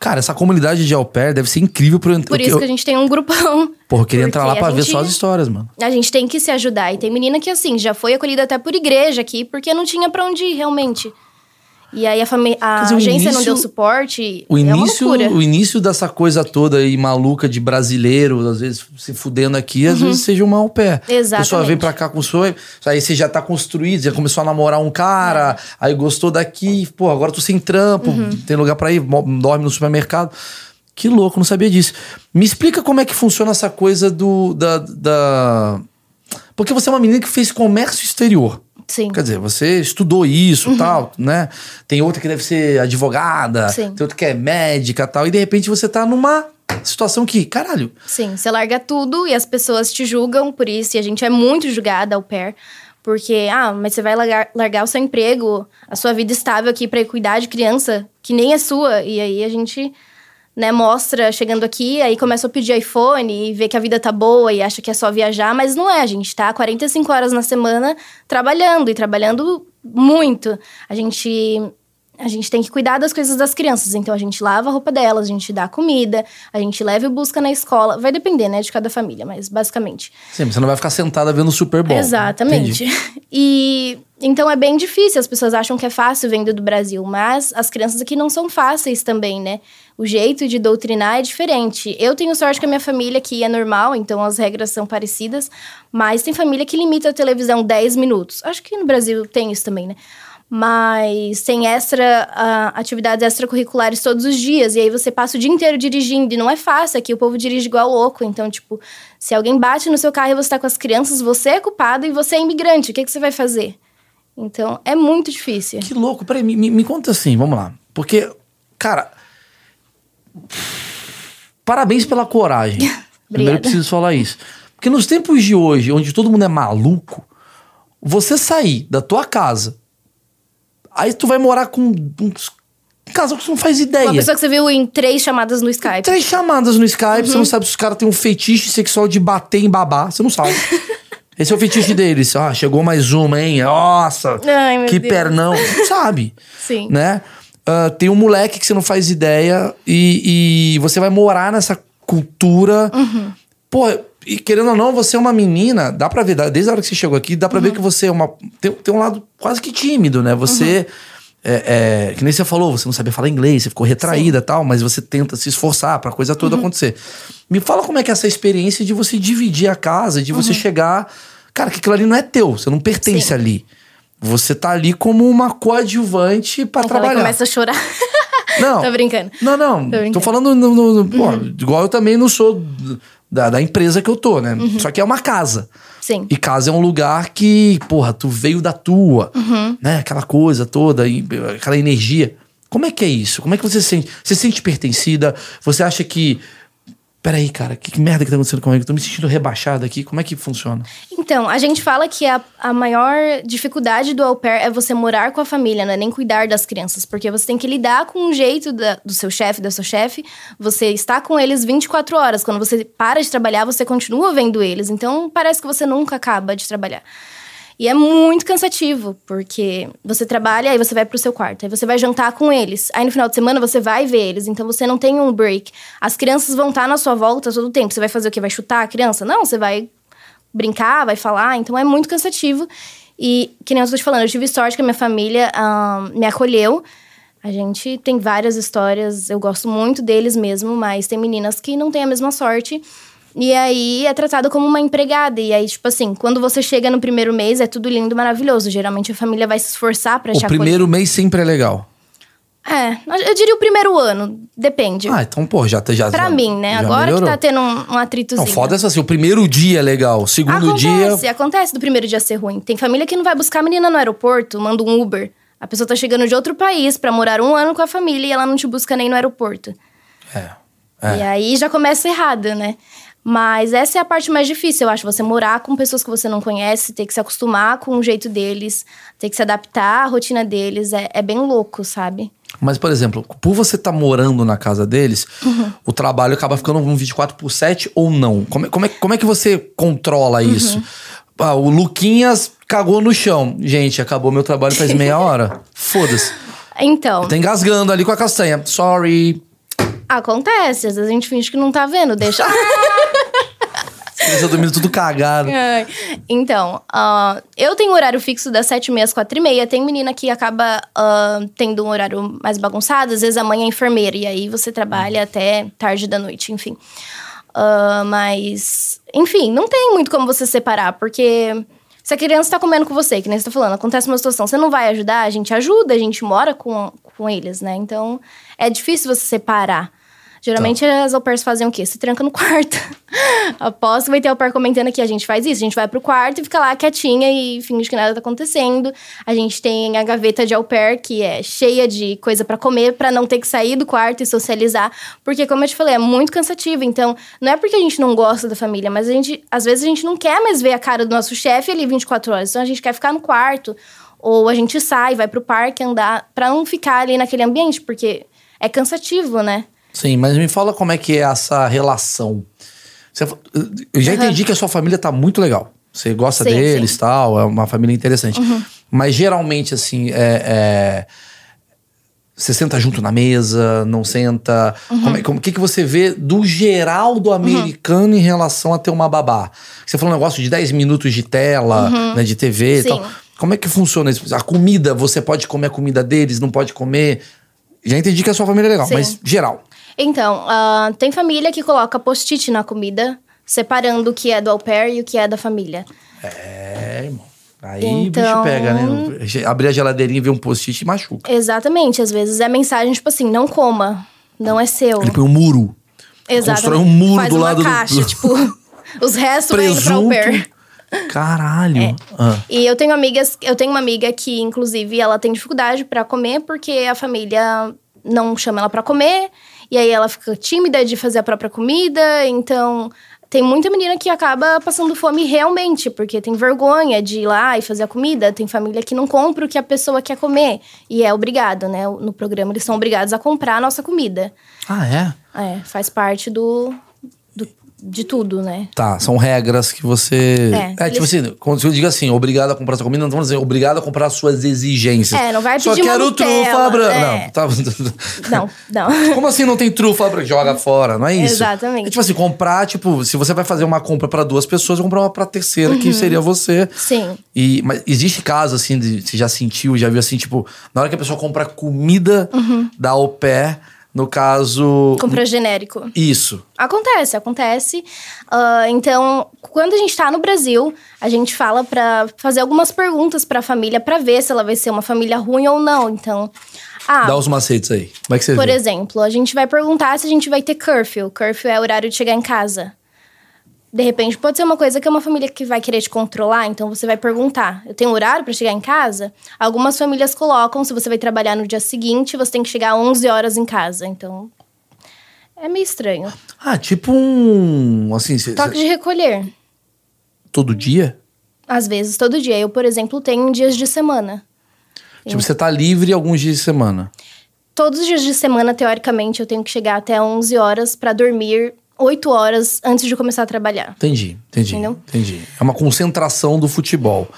Cara, essa comunidade de au pair deve ser incrível pro Uhum. Por isso eu, que a gente tem um grupão. <laughs> Porra, eu queria entrar lá pra a ver gente- só as histórias, mano. A gente tem que se ajudar. E tem menina que, assim, já foi acolhida até por igreja aqui, porque não tinha pra onde ir, realmente. E aí a, a dizer, agência não início- deu suporte. O é início, loucura. o início dessa coisa toda aí maluca de brasileiro, às vezes se fudendo aqui, às vezes seja uma au pair. A pessoa Uhum. Exatamente. vem pra cá com o sonho, aí você já tá construído, já começou a namorar um cara, É. aí gostou daqui, pô, agora tô sem trampo, Uhum. tem lugar pra ir, dorme no supermercado. Que louco, não sabia disso. Me explica como é que funciona essa coisa do. da. da... Porque você é uma menina que fez comércio exterior. Sim. Quer dizer, você estudou isso e tal, né? Tem outra que deve ser advogada, Uhum. Sim. tem outra que é médica tal. E de repente você tá numa situação que, caralho, Sim, você larga tudo e as pessoas te julgam por isso. E a gente é muito julgada ao pair. Porque, ah, mas você vai largar, largar o seu emprego, a sua vida estável aqui pra ir cuidar de criança que nem é sua. E aí a gente, né, mostra chegando aqui, aí começa a pedir iPhone e vê que a vida tá boa e acha que é só viajar, mas não é. A gente tá 45 horas na semana trabalhando e trabalhando muito. A gente a gente tem que cuidar das coisas das crianças. Então a gente lava a roupa delas, a gente dá comida, a gente leva e busca na escola. Vai depender, né, de cada família, mas basicamente. Sim, você não vai ficar sentada vendo Super Bowl. Exatamente. Entendi. E então é bem difícil. As pessoas acham que é fácil vender do Brasil, mas as crianças aqui não são fáceis também, né? O jeito de doutrinar é diferente. Eu tenho sorte que a minha família aqui é normal, então as regras são parecidas, mas tem família que limita a televisão 10 minutos. Acho que no Brasil tem isso também, né? mas tem extra uh, atividades extracurriculares todos os dias e aí você passa o dia inteiro dirigindo e não é fácil aqui o povo dirige igual louco então tipo se alguém bate no seu carro e você tá com as crianças você é culpado e você é imigrante o que, que você vai fazer então é muito difícil que louco peraí me, me conta assim vamos lá porque cara parabéns pela coragem <laughs> primeiro eu preciso falar isso porque nos tempos de hoje onde todo mundo é maluco você sair da tua casa Aí tu vai morar com um casal que você não faz ideia. Uma pessoa que você viu em três chamadas no Skype. Três chamadas no Skype, uhum. você não sabe se os caras têm um fetiche sexual de bater em babá, você não sabe. <laughs> Esse é o fetiche deles. Ah, chegou mais uma, hein? Nossa, Ai, que Deus. pernão. Não sabe. Sim. Né? Uh, tem um moleque que você não faz ideia e, e você vai morar nessa cultura. Uhum. Pô, e querendo ou não, você é uma menina, dá pra ver, desde a hora que você chegou aqui, dá pra uhum. ver que você é uma. Tem, tem um lado quase que tímido, né? Você. Uhum. É, é, que nem você falou, você não sabia falar inglês, você ficou retraída e tal, mas você tenta se esforçar pra coisa toda uhum. acontecer. Me fala como é que é essa experiência de você dividir a casa, de você uhum. chegar. Cara, que aquilo ali não é teu, você não pertence Sim. ali. Você tá ali como uma coadjuvante para trabalhar. Começa a chorar. <laughs> Não. tô brincando. Não, não. Tô, brincando. tô falando. No, no, no, pô, uhum. igual eu também não sou da, da empresa que eu tô, né? Uhum. Só que é uma casa. Sim. E casa é um lugar que, porra, tu veio da tua, uhum. né? Aquela coisa toda, aquela energia. Como é que é isso? Como é que você se sente? Você se sente pertencida? Você acha que peraí, cara, que, merda que tá acontecendo comigo? Eu tô me sentindo rebaixado aqui, como é que funciona? Então, a gente fala que a, a maior dificuldade do au pair é você morar com a família, não é nem cuidar das crianças, porque você tem que lidar com o jeito da, do seu chefe, da sua chefe, você está com eles 24 horas, quando você para de trabalhar, você continua vendo eles, então parece que você nunca acaba de trabalhar. E é muito cansativo, porque você trabalha, aí você vai pro seu quarto, aí você vai jantar com eles. Aí no final de semana você vai ver eles, então você não tem um break. As crianças vão estar tá na sua volta todo o tempo. Você vai fazer o quê? Vai chutar a criança? Não, você vai brincar, vai falar. Então é muito cansativo. E, que nem eu tô te falando, eu tive sorte que a minha família me acolheu. A gente tem várias histórias, eu gosto muito deles mesmo, mas tem meninas que não têm a mesma sorte. E aí é tratado como uma empregada. E aí, tipo assim, quando você chega no primeiro mês, é tudo lindo, maravilhoso. Geralmente a família vai se esforçar pra te O primeiro mês sempre é legal. É, eu diria o primeiro ano, depende. Ah, então, pô, já... já pra já, mim, né? Agora melhorou. que tá tendo um, um atritozinho. Não, foda essa assim, o primeiro dia é legal, o segundo acontece, dia... Acontece, acontece do primeiro dia ser ruim. Tem família que não vai buscar a menina no aeroporto, manda um Uber. A pessoa tá chegando de outro país para morar um ano com a família e ela não te busca nem no aeroporto. É, é. E aí já começa errado, né? Mas essa é a parte mais difícil, eu acho. Você morar com pessoas que você não conhece, ter que se acostumar com o jeito deles, ter que se adaptar à rotina deles. É, é bem louco, sabe? Mas, por exemplo, por você estar tá morando na casa deles, uhum. o trabalho acaba ficando um 24 por 7 ou não? Como é, como é, como é que você controla isso? Uhum. Ah, o Luquinhas cagou no chão. Gente, acabou meu trabalho faz meia <laughs> hora. Foda-se. Então. Tá engasgando ali com a castanha. Sorry. Acontece, às vezes a gente finge que não tá vendo, deixa. <laughs> Criança dormindo tudo cagado. Então, uh, eu tenho horário fixo das 7h30 às 4h30. Tem menina que acaba uh, tendo um horário mais bagunçado. Às vezes a mãe é enfermeira e aí você trabalha até tarde da noite, enfim. Uh, mas, enfim, não tem muito como você separar, porque se a criança tá comendo com você, que nem você tá falando, acontece uma situação, você não vai ajudar, a gente ajuda, a gente mora com, com eles, né? Então, é difícil você separar. Geralmente tá. as au pairs fazem o quê? Se tranca no <laughs> quarto. Aposto que vai ter au pair comentando que a gente faz isso. A gente vai pro quarto e fica lá quietinha e finge que nada tá acontecendo. A gente tem a gaveta de au pair, que é cheia de coisa para comer, para não ter que sair do quarto e socializar. Porque, como eu te falei, é muito cansativo. Então, não é porque a gente não gosta da família, mas a gente, às vezes, a gente não quer mais ver a cara do nosso chefe ali 24 horas. Então, a gente quer ficar no quarto. Ou a gente sai, vai pro parque andar, pra não ficar ali naquele ambiente, porque é cansativo, né? Sim, mas me fala como é que é essa relação. Você, eu já uhum. entendi que a sua família tá muito legal. Você gosta sim, deles e tal, é uma família interessante. Uhum. Mas geralmente, assim, é, é, Você senta junto na mesa, não senta? Uhum. Como é, como, o que, que você vê do geral do americano em relação a ter uma babá? Você falou um negócio de 10 minutos de tela, né, de TV e Uhum. Sim. tal. Como é que funciona isso? A comida, você pode comer a comida deles, não pode comer? Já entendi que a sua família é legal, Sim. mas geral. Então, ah, tem família que coloca post-it na comida, separando o que é do au pair e o que é da família. É, irmão. Aí Então- o bicho pega, né? Abrir a geladeirinha e ver um post-it e machuca. Exatamente, às vezes é mensagem tipo assim, não coma, não é seu. Ele põe um muro. Exatamente. constrói um muro Faz do uma lado do- caixa, <laughs> tipo, os restos vai indo pra au Presunto. pair. Caralho. É. Ah. E eu tenho amigas, eu tenho uma amiga que, inclusive, ela tem dificuldade pra comer porque a família não chama ela pra comer. E aí ela fica tímida de fazer a própria comida. Então, tem muita menina que acaba passando fome realmente, porque tem vergonha de ir lá e fazer a comida. Tem família que não compra o que a pessoa quer comer. E é obrigado, né? No programa eles são obrigados a comprar a nossa comida. Ah, é? É, faz parte do, do- de tudo, né? Tá, são regras que você. É, É, tipo eles- assim, quando eu digo assim, obrigado a comprar sua comida, não estamos dizendo obrigado a comprar as suas exigências. É, não vai Só pedir uma quero Nutella, trufa branca. é. Não, tá. Não, não. <laughs> Como assim não tem trufa branca? Joga fora, não é isso? Exatamente. É tipo assim, comprar, tipo, se você vai fazer uma compra pra duas pessoas, comprar uma pra terceira, Uhum. que seria você. Sim. E, mas existe caso, assim, de, você já sentiu, já viu assim, tipo, na hora que a pessoa compra comida Uhum. da au pair, no caso. Compra genérico. Isso. Acontece, acontece. Ah, então, quando a gente tá no Brasil, a gente fala pra fazer algumas perguntas pra família pra ver se ela vai ser uma família ruim ou não. Então, ah, Dá os macetes aí. Como é que você por vê? exemplo, a gente vai perguntar se a gente vai ter curfew. Curfew é o horário de chegar em casa. De repente, pode ser uma coisa que é uma família que vai querer te controlar, então você vai perguntar: eu tenho horário pra chegar em casa? Algumas famílias colocam, se você vai trabalhar no dia seguinte, você tem que chegar 11 horas em casa. Então, é meio estranho. Ah, tipo um. Assim, cê- Toque cê- de recolher. todo dia? Às vezes, todo dia. Eu, por exemplo, tenho dias de semana. Tipo, você tá livre alguns dias de semana. Todos os dias de semana, teoricamente, eu tenho que chegar até 11 horas pra dormir 8 horas antes de começar a trabalhar. Entendi, entendi. Entendeu? Entendi. É uma concentração do futebol.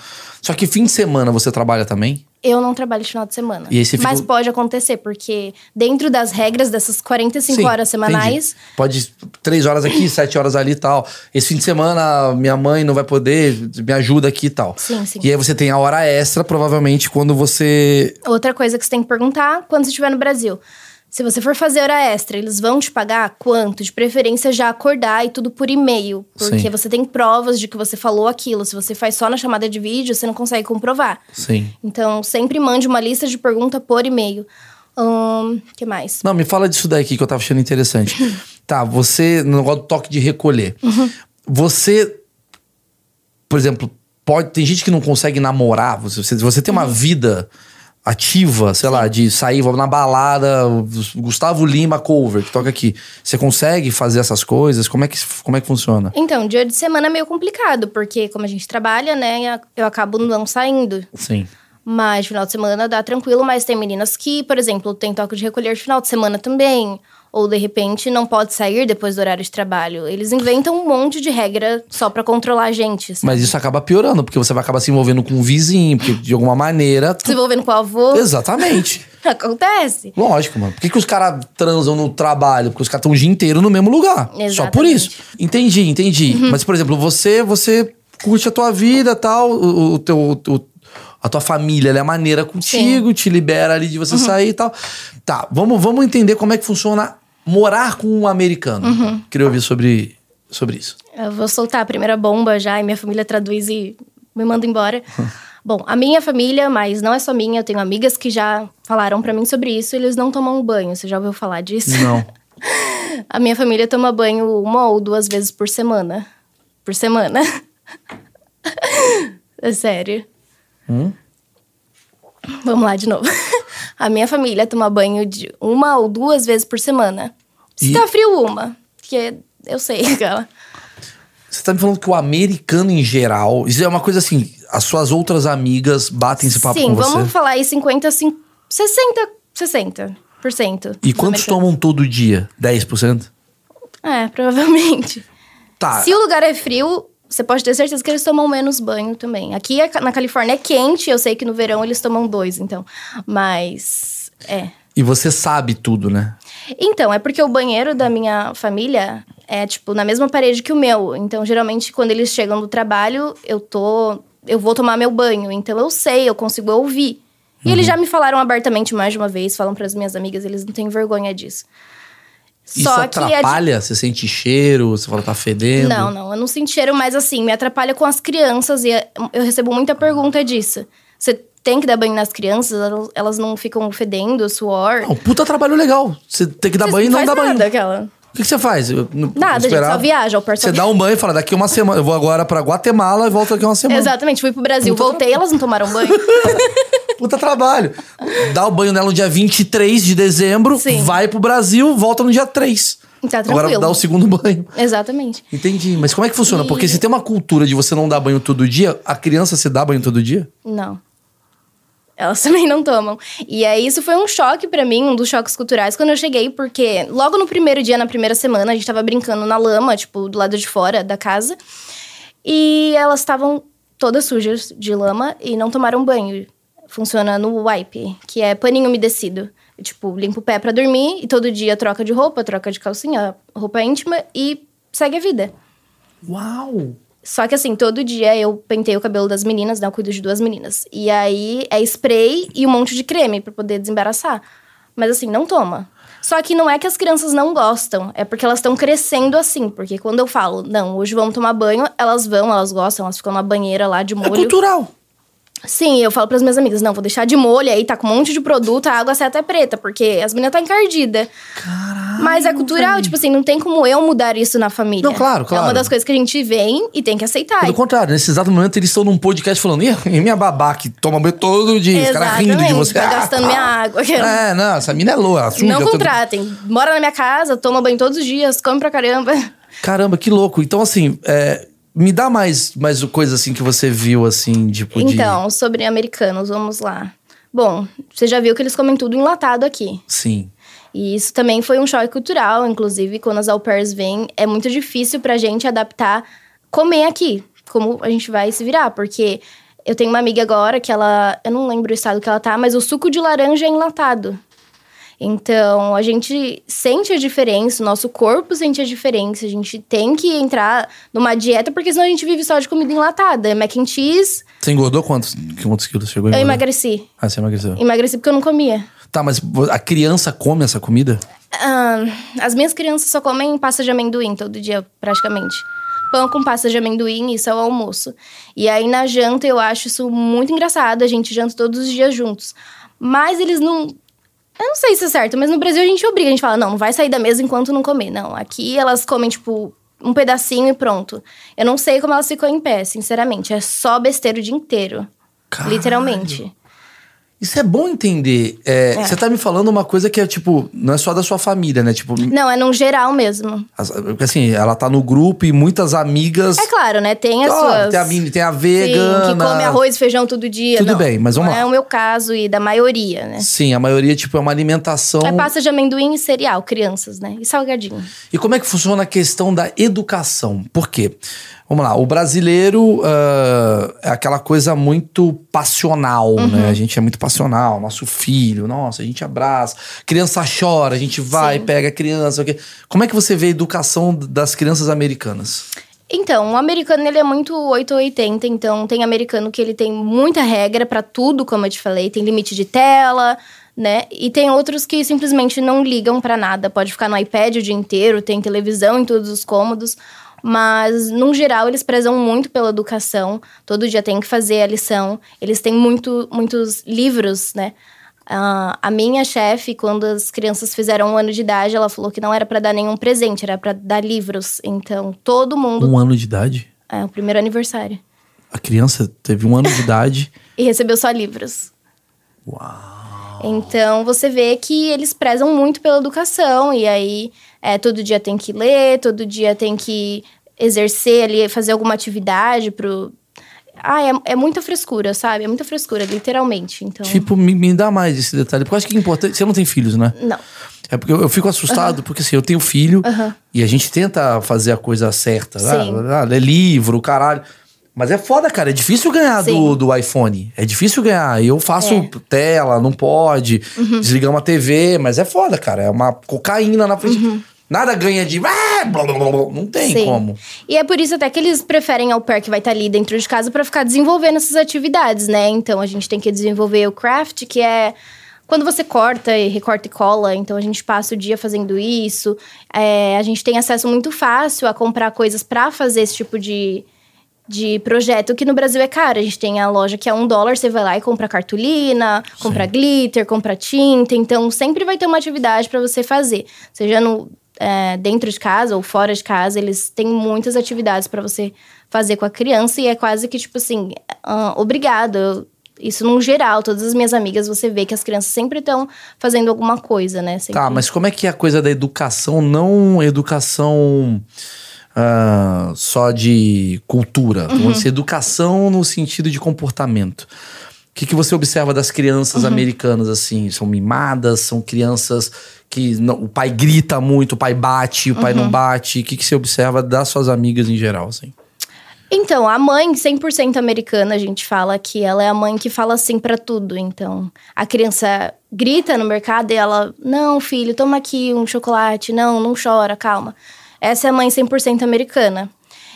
Só que fim de semana você trabalha também? Eu não trabalho final de semana. E fica- Mas pode acontecer, porque dentro das regras dessas 45 Sim, horas semanais, entendi. Pode três horas aqui, <coughs> sete horas ali e tal. Esse fim de semana minha mãe não vai poder, me ajuda aqui e tal. Sim, sim. E aí você tem a hora extra, provavelmente, quando você. outra coisa que você tem que perguntar quando você estiver no Brasil. Se você for fazer hora extra, eles vão te pagar quanto? De preferência já acordar e tudo por e-mail. Porque Sim. você tem provas de que você falou aquilo. Se você faz só na chamada de vídeo, você não consegue comprovar. Sim. Então, sempre mande uma lista de pergunta por e-mail. O que mais? Não, me fala disso daqui que eu tava achando interessante. <laughs> tá, você, no negócio do toque de recolher. Uhum. Você, por exemplo, pode. Tem gente que não consegue namorar. Você, você, você tem uma Uhum. vida ativa, sei lá, de sair, vou na balada, Gustavo Lima cover, que toca aqui. Você consegue fazer essas coisas? Como é que, como é que funciona? Então, dia de semana é meio complicado, porque como a gente trabalha, né, eu acabo não saindo. Sim. Mas final de semana dá tranquilo, mas tem meninas que, por exemplo, tem toque de recolher de final de semana também. Ou de repente não pode sair depois do horário de trabalho. Eles inventam um monte de regra só pra controlar a gente. sabe? Mas isso acaba piorando, porque você vai acabar se envolvendo com um vizinho, porque de alguma maneira. tu- Se envolvendo com o avô, Exatamente. <laughs> acontece. Lógico, mano. Por que, que os caras transam no trabalho? Porque os caras estão o dia inteiro no mesmo lugar. Só por Exatamente. Uhum. isso. Entendi, entendi. Mas, por exemplo, você você curte a tua vida tal, o, o teu. o- a tua família é maneira contigo, te libera ali de Uhum. você sair e tal. Tá, vamos, vamos entender como é que funciona morar com um americano. Uhum. Queria ouvir sobre, sobre isso. Eu vou soltar a primeira bomba já e minha família traduz e me manda embora. <laughs> Bom, a minha família, mas não é só minha, eu tenho amigas que já falaram pra mim sobre isso, eles não tomam banho. Você já ouviu falar disso? Não. <laughs> A minha família toma banho uma ou duas vezes por semana. Por semana. <laughs> é sério. Hum? Vamos lá de novo. A minha família toma banho de uma ou duas vezes por semana. Se E- tá frio, uma. Porque eu sei, <laughs> aquela. Você tá me falando que o americano em geral. Isso é uma coisa assim. As suas outras amigas batem esse papo Sim, com você. vamos falar aí 50, cin- 60, 60%. Por cento E quantos tomam todo dia? 10%? É, provavelmente. Tá. Se o lugar é frio, você pode ter certeza que eles tomam menos banho também. Aqui é- na Califórnia é quente, eu sei que no verão eles tomam dois, então. Mas. É. E você sabe tudo, né? Então, é porque o banheiro da minha família é, tipo, na mesma parede que o meu. Então, geralmente, quando eles chegam do trabalho, eu tô. Eu vou tomar meu banho. Então, eu sei, eu consigo ouvir. E Uhum. eles já me falaram abertamente mais de uma vez, falam para as minhas amigas, eles não têm vergonha disso. Isso atrapalha? Você sente cheiro? Você fala tá fedendo? Não, não, eu não sinto cheiro, mas assim, me atrapalha com as crianças e é- eu recebo muita pergunta disso. Você tem que dar banho nas crianças, elas, não ficam fedendo, suor. Não, puta trabalho legal. Você tem que dar banho e não faz dá banho. nada, aquela. O que, que você faz? Eu, não- Nada, a gente esperar- só viaja, o Você dá um banho e fala, daqui uma semana. Eu vou agora pra Guatemala e volto daqui uma semana. Exatamente, fui pro Brasil, Puta voltei, elas não tomaram banho. <laughs> Puta trabalho. Dá o banho nela no dia 23 de dezembro, Sim. vai pro Brasil, volta no dia 3. Tá Agora tranquilo. dá o segundo banho. Exatamente. Entendi. Mas como é que funciona? E- Porque se tem uma cultura de você não dar banho todo dia, a criança se dá banho todo dia? Não. Elas <laughs> também não tomam. E aí, isso foi um choque pra mim, um dos choques culturais, quando eu cheguei, porque logo no primeiro dia, na primeira semana, a gente tava brincando na lama, tipo, do lado de fora da casa. E elas estavam todas sujas de lama e não tomaram banho. Funciona no wipe, que é paninho umedecido. Tipo, limpa o pé pra dormir e todo dia troca de roupa, troca de calcinha, roupa íntima e segue a vida. Uau! Só que assim, todo dia eu pentei o cabelo das meninas, né? Eu cuido de duas meninas. E aí é spray e um monte de creme pra poder desembaraçar. Mas assim, não toma. Só que não é que as crianças não gostam, é porque elas estão crescendo assim. Porque quando eu falo, não, hoje vamos tomar banho, elas vão, elas gostam, elas ficam na banheira lá de É molho. cultural. Sim, eu falo pras minhas amigas, não, vou deixar de molho, aí tá com um monte de produto, a água sai até preta, porque as meninas tá encardida. Caralho. Mas é cultural, velho. tipo assim, não tem como eu mudar isso na família. Não, claro, É claro. uma das coisas que a gente vem e tem que aceitar. Pelo contrário, nesse exato momento eles estão num podcast falando, e e minha babá que toma banho todo dia, os caras rindo de você. Tá Ah, gastando minha <laughs> água. É, não, essa mina é louca, suja. não contratem. Mora na minha casa, toma banho todos os dias, come pra caramba. Caramba, que louco. Então, assim, é, me dá mais, mais coisa assim que você viu, assim, tipo de... Então, sobre americanos, vamos lá. Bom, você já viu que eles comem tudo enlatado aqui. Sim. E isso também foi um choque cultural, inclusive, quando as au pairs vêm, é muito difícil pra gente adaptar comer aqui, como a gente vai se virar, porque eu tenho uma amiga agora que ela, eu não lembro o estado que ela tá, mas o suco de laranja é enlatado. Então, a gente sente a diferença, o nosso corpo sente a diferença, a gente tem que entrar numa dieta, porque senão a gente vive só de comida enlatada. Mac and cheese, Você engordou quantos, quantos quilos chegou eu emagreci. Ah, você emagreceu. Emagreci porque eu não comia. Tá, mas a criança come essa comida? Ah, as minhas crianças só comem pasta de amendoim todo dia, praticamente. Pão com pasta de amendoim, isso é o almoço. E aí na janta eu acho isso muito engraçado, a gente janta todos os dias juntos. Mas eles não. Eu não sei se é certo, mas no Brasil a gente obriga, a gente fala, não, não vai sair da mesa enquanto não comer. Não, aqui elas comem, tipo, um pedacinho e pronto. Eu não sei como elas ficam em pé, sinceramente. É só besteira o dia inteiro. Caralho. Literalmente. Isso é bom entender. É, É. Você tá me falando uma coisa que é, tipo, não é só da sua família, né? Tipo, Não, é num geral mesmo. assim, ela tá no grupo e muitas amigas. É claro, né? Tem as Ó, suas. Tem a, mini- tem a Sim, vegana. que come arroz e feijão todo dia. Tudo não. bem, mas vamos não lá. é o meu caso e da maioria, né? Sim, a maioria, tipo, é uma alimentação. É pasta de amendoim e cereal, crianças, né? E salgadinho. E como é que funciona a questão da educação? Por quê? Vamos lá, o brasileiro ah, é aquela coisa muito passional, Uhum. né? A gente é muito passional, nosso filho, nossa, a gente abraça, criança chora, a gente vai, Sim. pega a criança. ok? Como é que você vê a educação das crianças americanas? Então, o americano ele é muito 8 ou 80, então tem americano que ele tem muita regra pra tudo, como eu te falei, tem limite de tela, né? E tem outros que simplesmente não ligam pra nada, pode ficar no iPad o dia inteiro, tem televisão em todos os cômodos, mas num geral eles prezam muito pela educação, todo dia tem que fazer a lição, eles têm muito, muitos livros, né? Ah, a minha chefe, quando as crianças fizeram um ano de idade, ela falou que não era pra dar nenhum presente, era pra dar livros. Então, todo mundo Um ano de idade? é o primeiro aniversário. A criança teve um ano de idade. <laughs> E recebeu só livros. Uau! Então você vê que eles prezam muito pela educação. E aí, é, todo dia tem que ler, todo dia tem que exercer ali, fazer alguma atividade pro. Ah, é, é muita frescura, sabe? É muita frescura, literalmente. Então. Tipo, me, me dá mais esse detalhe, porque eu acho que é importante. Você não tem filhos, né? Não. É porque eu, eu fico assustado, porque assim, eu tenho filho e a gente tenta fazer a coisa certa, né? Sim. Ah, ler livro, caralho. Mas é foda, cara. É difícil ganhar do, Sim. do iPhone. É difícil ganhar. Eu faço É. tela, não pode. Desligamos a TV, mas é foda, cara. É uma cocaína na frente. Nada ganha de. Ah. Não tem Sim. como. E é por isso até que eles preferem ao pair que vai estar ali dentro de casa pra ficar desenvolvendo essas atividades, né? Então a gente tem que desenvolver o craft, que é quando você corta e recorta e cola. Então a gente passa o dia fazendo isso. É, a gente tem acesso muito fácil a comprar coisas pra fazer esse tipo de, de projeto, que no Brasil é caro. A gente tem a loja que é um dólar, você vai lá e compra cartolina, compra glitter, compra tinta. Então sempre vai ter uma atividade pra você fazer. Seja no, é, dentro de casa ou fora de casa, eles têm muitas atividades pra você fazer com a criança e é quase que tipo assim, ah, obrigado. Eu- Isso num geral, todas as minhas amigas, você vê que as crianças sempre estão fazendo alguma coisa, né? Sempre... Tá, mas como é que é a coisa da educação, não educação ah, só de cultura? Uhum. Dizer, educação no sentido de comportamento. O que, que você observa das crianças Uhum. americanas, assim? São mimadas? São crianças que não- o pai grita muito, o pai bate, o pai Uhum. não bate? O que, que você observa das suas amigas em geral, assim? Então, a mãe 100% americana, a gente fala que ela é a mãe que fala sim pra tudo. Então, a criança grita no mercado e ela, não, filho, toma aqui um chocolate, não, não chora, calma. Essa é a mãe 100% americana.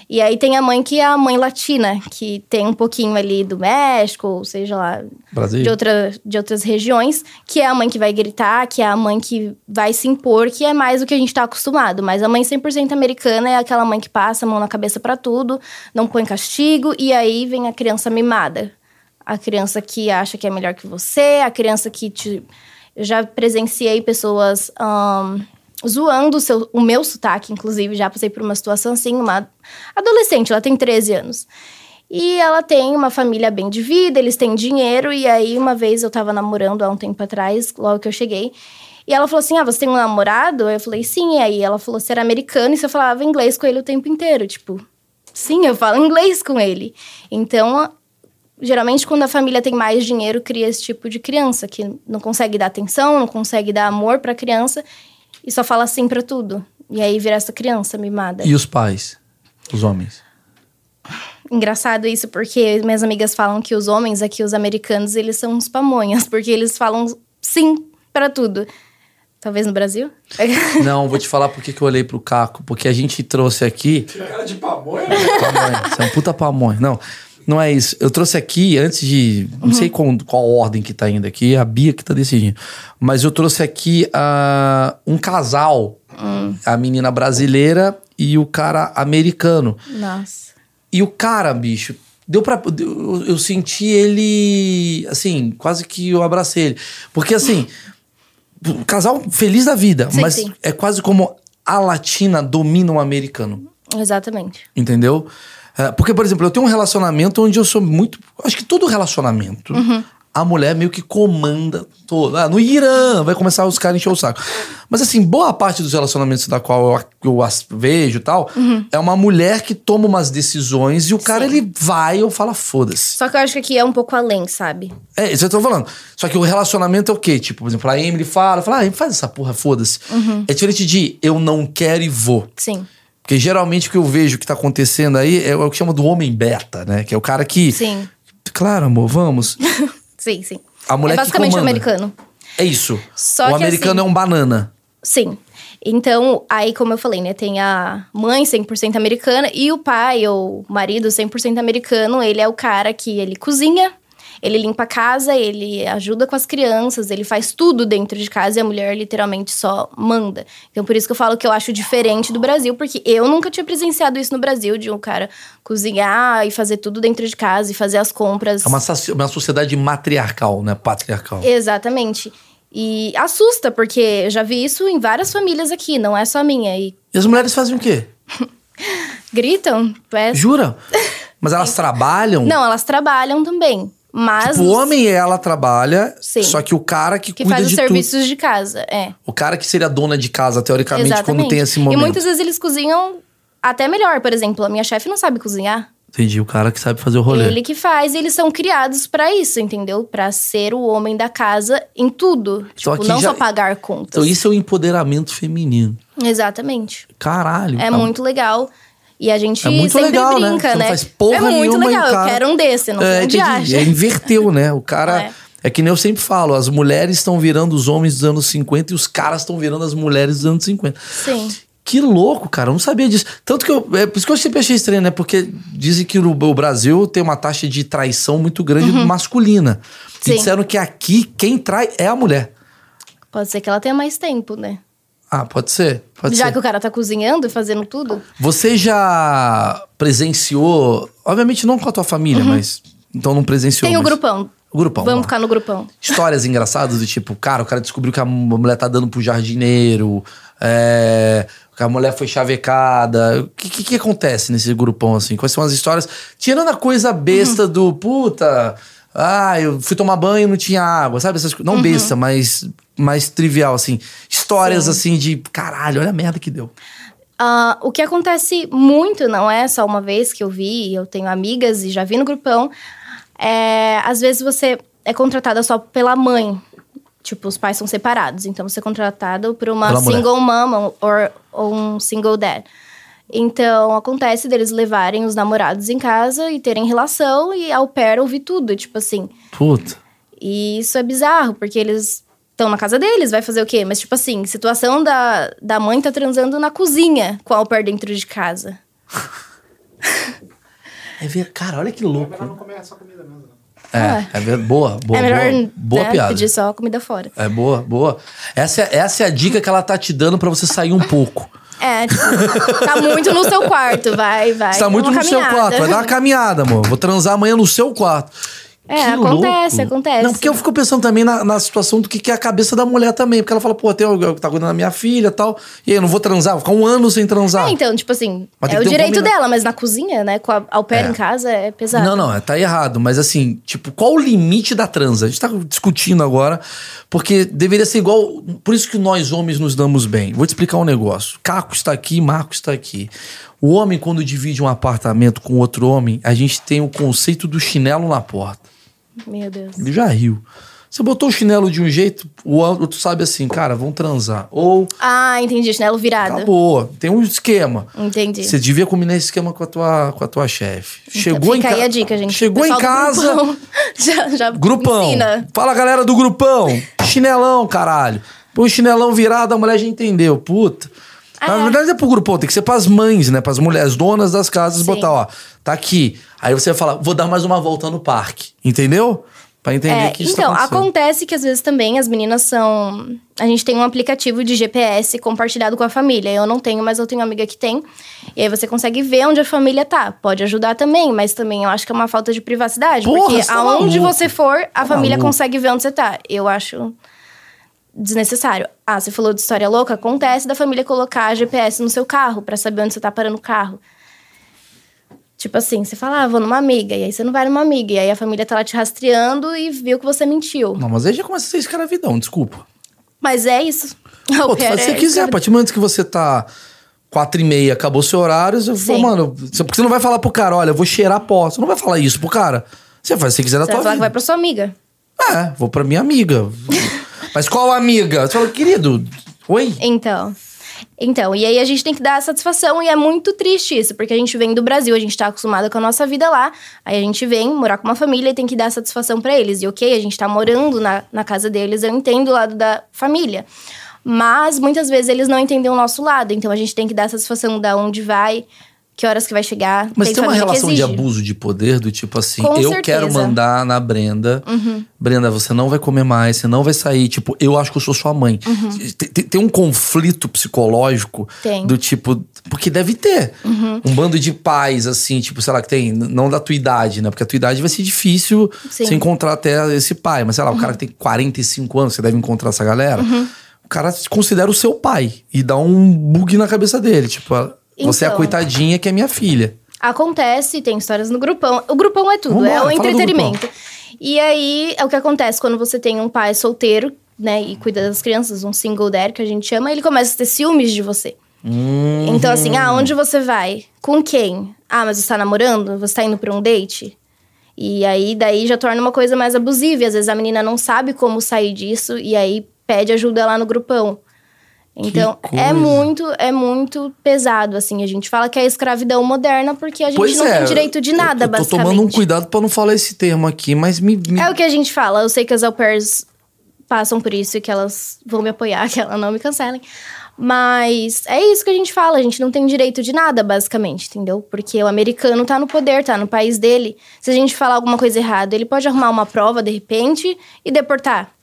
E aí tem a mãe que é a mãe latina, que tem um pouquinho ali do México, ou seja lá, Brasil? de, outra, de outras regiões, que é a mãe que vai gritar, que é a mãe que vai se impor, que é mais o que a gente tá acostumado. Mas a mãe 100% americana é aquela mãe que passa a mão na cabeça pra tudo, não põe castigo, e aí vem a criança mimada. A criança que acha que é melhor que você, a criança que te. Eu já presenciei pessoas ahn, zoando o, seu, o meu sotaque, inclusive, já passei por uma situação assim, uma adolescente, ela tem 13 anos. E ela tem uma família bem de vida, eles têm dinheiro. E aí, uma vez eu tava namorando há um tempo atrás, logo que eu cheguei. E ela falou assim: Ah, você tem um namorado? Eu falei, sim. E aí ela falou se era americano e eu falava inglês com ele o tempo inteiro. Tipo, sim, eu falo inglês com ele. Então, geralmente, quando a família tem mais dinheiro, cria esse tipo de criança que não consegue dar atenção, não consegue dar amor pra criança e só fala sim pra tudo. E aí vira essa criança mimada. E os pais? Os homens? Engraçado isso, porque minhas amigas falam que os homens aqui, os americanos, eles são uns pamonhas, porque eles falam sim pra tudo. Talvez no Brasil? <laughs> Não, vou te falar por que eu olhei pro Caco. Porque a gente trouxe aqui. A cara de pamonha, né? Pamonha. Você é um puta pamonha. Não, não é isso. Eu trouxe aqui, antes de. Não sei qual, qual ordem que tá indo aqui, a Bia que tá decidindo. Mas eu trouxe aqui ah, um casal. A menina brasileira e o cara americano. Nossa. E o cara, bicho, deu pra. Eu, eu senti ele. Assim, quase que eu abracei ele. Porque assim. casal feliz da vida, Sim, mas sim. é quase como a latina domina o americano. Exatamente. Entendeu? É, porque, por exemplo, eu tenho um relacionamento onde eu sou muito. Acho que todo relacionamento, a mulher meio que comanda todo. Ah, no Irã vai começar os caras a encher o saco. Mas, assim, boa parte dos relacionamentos da qual eu, eu vejo e tal, é uma mulher que toma umas decisões e o cara ele vai ou fala foda-se. Só que eu acho que aqui é um pouco além, sabe? É, isso eu tô falando. Só que o relacionamento é o quê? Tipo, por exemplo, a Emily fala, fala, ah, faz essa porra, foda-se. É diferente de eu não quero e vou. Sim. Porque geralmente o que eu vejo que tá acontecendo aí é o que chama do homem beta, né? Que é o cara que. Sim. Claro, amor, vamos. <laughs> Sim, sim. A mulher é basicamente o americano. É isso. Só o americano assim- é um banana. Sim. Então, aí, como eu falei, né? Tem a mãe 100% americana e o pai ou marido 100% americano. Ele é o cara que ele cozinha, ele limpa a casa, ele ajuda com as crianças, ele faz tudo dentro de casa e a mulher literalmente só manda. Então, por isso que eu falo que eu acho diferente do Brasil, porque eu nunca tinha presenciado isso no Brasil, de um cara cozinhar e fazer tudo dentro de casa e fazer as compras. É uma, uma sociedade matriarcal, né? Patriarcal. Exatamente. E assusta, porque eu já vi isso em várias famílias aqui, não é só a minha. E E as mulheres fazem o quê? <laughs> gritam. É... Jura? <laughs> Mas elas trabalham? Não, elas trabalham também. Mas. Tipo, o homem ela trabalha, Sim. só que o cara que, que cuida faz os de tudo. serviços de casa. É. O cara que seria dona de casa, teoricamente, Exatamente. quando tem esse momento. E muitas vezes eles cozinham até melhor. Por exemplo, a minha chefe não sabe cozinhar. Entendi, o cara que sabe fazer o rolê. Ele que faz, e eles são criados pra isso, entendeu? Pra ser o homem da casa em tudo. Então tipo, não já- só pagar contas. Então isso é o empoderamento feminino. Exatamente. Caralho. É tá- muito legal. E a gente É muito sempre legal, né? brinca, não né? faz porra é muito e legal, cara- eu quero um desse, não É, sei onde acha. É, inverteu, né? O cara. <laughs> É. É. que nem eu sempre falo, as mulheres estão virando os homens dos anos 50 e os caras estão virando as mulheres dos anos 50. Sim. Que louco, cara. Eu não sabia disso. Tanto que eu. É por isso que eu sempre achei estranho, né? Porque dizem que no o Brasil tem uma taxa de traição muito grande masculina. E Uhum. Sim. disseram que aqui quem trai é a mulher. Pode ser que ela tenha mais tempo, né? Ah, pode ser. Pode Já ser. que o cara tá cozinhando e fazendo tudo. Você já presenciou, obviamente não com a tua família, mas então não presenciou. Uhum. Tem o mas- grupão. O grupão. Vamos lá. ficar no grupão. Histórias <laughs> engraçadas do tipo, cara, o cara descobriu que a mulher tá dando pro jardineiro, é, que a mulher foi chavecada. O que, que, que acontece nesse grupão assim? Quais são as histórias? Tirando a coisa besta do puta, ah, eu fui tomar banho e não tinha água, sabe? Essas, não besta, mas mais trivial, assim. Histórias Sim. assim de caralho, olha a merda que deu. Ah, o que acontece muito, não é só uma vez que eu vi, eu tenho amigas e já vi no grupão, é, às vezes você é contratada só pela mãe. Tipo, os pais são separados, então você é contratado por uma Pela mulher. single mom or, ou um single dad. Então, acontece deles levarem os namorados em casa e terem relação e ao pair ouvir tudo, tipo assim. Puta. E isso é bizarro, porque eles estão na casa deles, vai fazer o quê? Mas, tipo assim, situação da, da mãe tá transando na cozinha com a au pair dentro de casa. <laughs> É ver, cara, olha que É louco. melhor não comer essa comida mesmo. né? É, é ver, boa, boa, é melhor boa, boa né, piada. pedir só comida fora. É boa, boa. Essa é, essa é a dica que ela tá te dando pra você sair um pouco. É, tipo, tá muito no seu quarto, vai, vai. Você tá muito no seu caminhada. quarto, vai dar uma caminhada, amor. Vou transar amanhã no seu quarto. É, Que acontece, louco. acontece. Não, porque eu fico pensando também na, na situação do que, que é a cabeça da mulher também. Porque ela fala, pô, tem alguém que tá cuidando da minha filha e tal. E aí, eu não vou transar, vou ficar um ano sem transar. É, então, tipo assim, Mas é o um direito combina- dela, mas na cozinha, né, com a au pair É. em casa é pesado. Não, não, tá errado. Mas assim, tipo, qual o limite da transa? A gente tá discutindo agora, porque deveria ser igual. Por isso que nós homens nos damos bem. Vou te explicar um negócio. Caco está aqui, Marco está aqui. O homem, quando divide um apartamento com outro homem, a gente tem o conceito do chinelo na porta. Meu Deus. Ele já riu. Você botou o chinelo de um jeito, o outro sabe assim, cara, vamos transar. Ou Ah, entendi, chinelo virado. acabou. Tem um esquema. Entendi. Você devia combinar esse esquema com a tua, com a tua chefe. Chegou Então, em aí casa. a dica, gente. Chegou em casa. grupão <laughs> já, já Grupão. ensina. Fala, galera do grupão. Chinelão, caralho. Põe o chinelão virado, a mulher já entendeu. Puta. Na É. verdade é pro grupão, tem que ser pras mães, né? Pras mulheres, donas das casas, Sim. botar, ó, tá aqui. Aí você vai falar, vou dar mais uma volta no parque. Entendeu? Pra entender É, que isso então, tá acontece que às vezes também as meninas são. A gente tem um aplicativo de GPS compartilhado com a família. Eu não tenho, mas eu tenho uma amiga que tem. E aí você consegue ver onde a família tá. Pode ajudar também, mas também eu acho que é uma falta de privacidade. Porra, porque tá aonde maluco. você for, a Tá família maluco. consegue ver onde você tá. Eu acho desnecessário. Ah, você falou de história louca? Acontece da família colocar GPS no seu carro pra saber onde você tá parando o carro. Tipo assim, você fala, ah, vou numa amiga, e aí você não vai numa amiga, e aí a família tá lá te rastreando e viu que você mentiu. Não, mas aí já começa a ser escravidão, desculpa. Mas é isso. <laughs> Pô, tu faz o que é você quiser, a escravidão. partir do momento que você tá quatro e meia, acabou seu horário, você fala, mano, você- porque você não vai falar pro cara, olha, eu vou cheirar pó. Você não vai falar isso pro cara. Você faz o que você quiser na Você vai tua falar que vai vida. pra sua amiga. É, vou pra minha amiga. Mas qual amiga? Você fala, querido, oi? Então. Então, e aí a gente tem que dar satisfação e é muito triste isso, porque a gente vem do Brasil, a gente tá acostumado com a nossa vida lá, aí a gente vem morar com uma família e tem que dar satisfação pra eles. E ok, a gente tá morando na, na casa deles, eu entendo o lado da família. Mas muitas vezes eles não entendem o nosso lado, então a gente tem que dar satisfação da onde vai, que horas que vai chegar. Mas tem, uma família que relação de abuso de poder do tipo assim, Com eu certeza. quero mandar na Brenda. Uhum. Brenda, você não vai comer mais, você não vai sair. Tipo, eu acho que eu sou sua mãe. Tem, tem- tem um conflito psicológico Uhum. Tem. Uhum. do tipo. Porque deve ter. Um bando de pais, assim, tipo, sei lá, que tem. Não da tua idade, né? Porque a tua idade vai ser difícil Sim. Uhum. você encontrar até esse pai. Mas sei lá, o cara que tem 45 anos, você deve encontrar essa galera. O cara se considera o seu pai e dá um bug na cabeça dele. Tipo, você é a Então. coitadinha que é minha filha. Acontece, tem histórias no grupão. O grupão é tudo, Vambora, é o entretenimento. E aí, é o que acontece quando você tem um pai solteiro, né, e cuida das crianças, um single dad, que a gente chama, ele começa a ter ciúmes de você. Hum. Então, assim, ah, onde você vai? Com quem? Ah, mas você tá namorando? Você tá indo pra um date? E aí, daí já torna uma coisa mais abusiva. E às vezes a menina não sabe como sair disso, e aí pede ajuda lá no grupão. Então, é muito, é muito pesado, assim. A gente fala que é escravidão moderna porque a gente Pois não é, tem direito de nada, eu, eu tô basicamente. tomando um cuidado pra não falar esse termo aqui, mas me. me- É o que a gente fala. Eu sei que as au pairs passam por isso e que elas vão me apoiar, <laughs> que elas não me cancelem. Mas é isso que a gente fala. A gente não tem direito de nada, basicamente, entendeu? Porque o americano tá no poder, tá no país dele. Se a gente falar alguma coisa errada, ele pode arrumar uma prova, de repente, e deportar.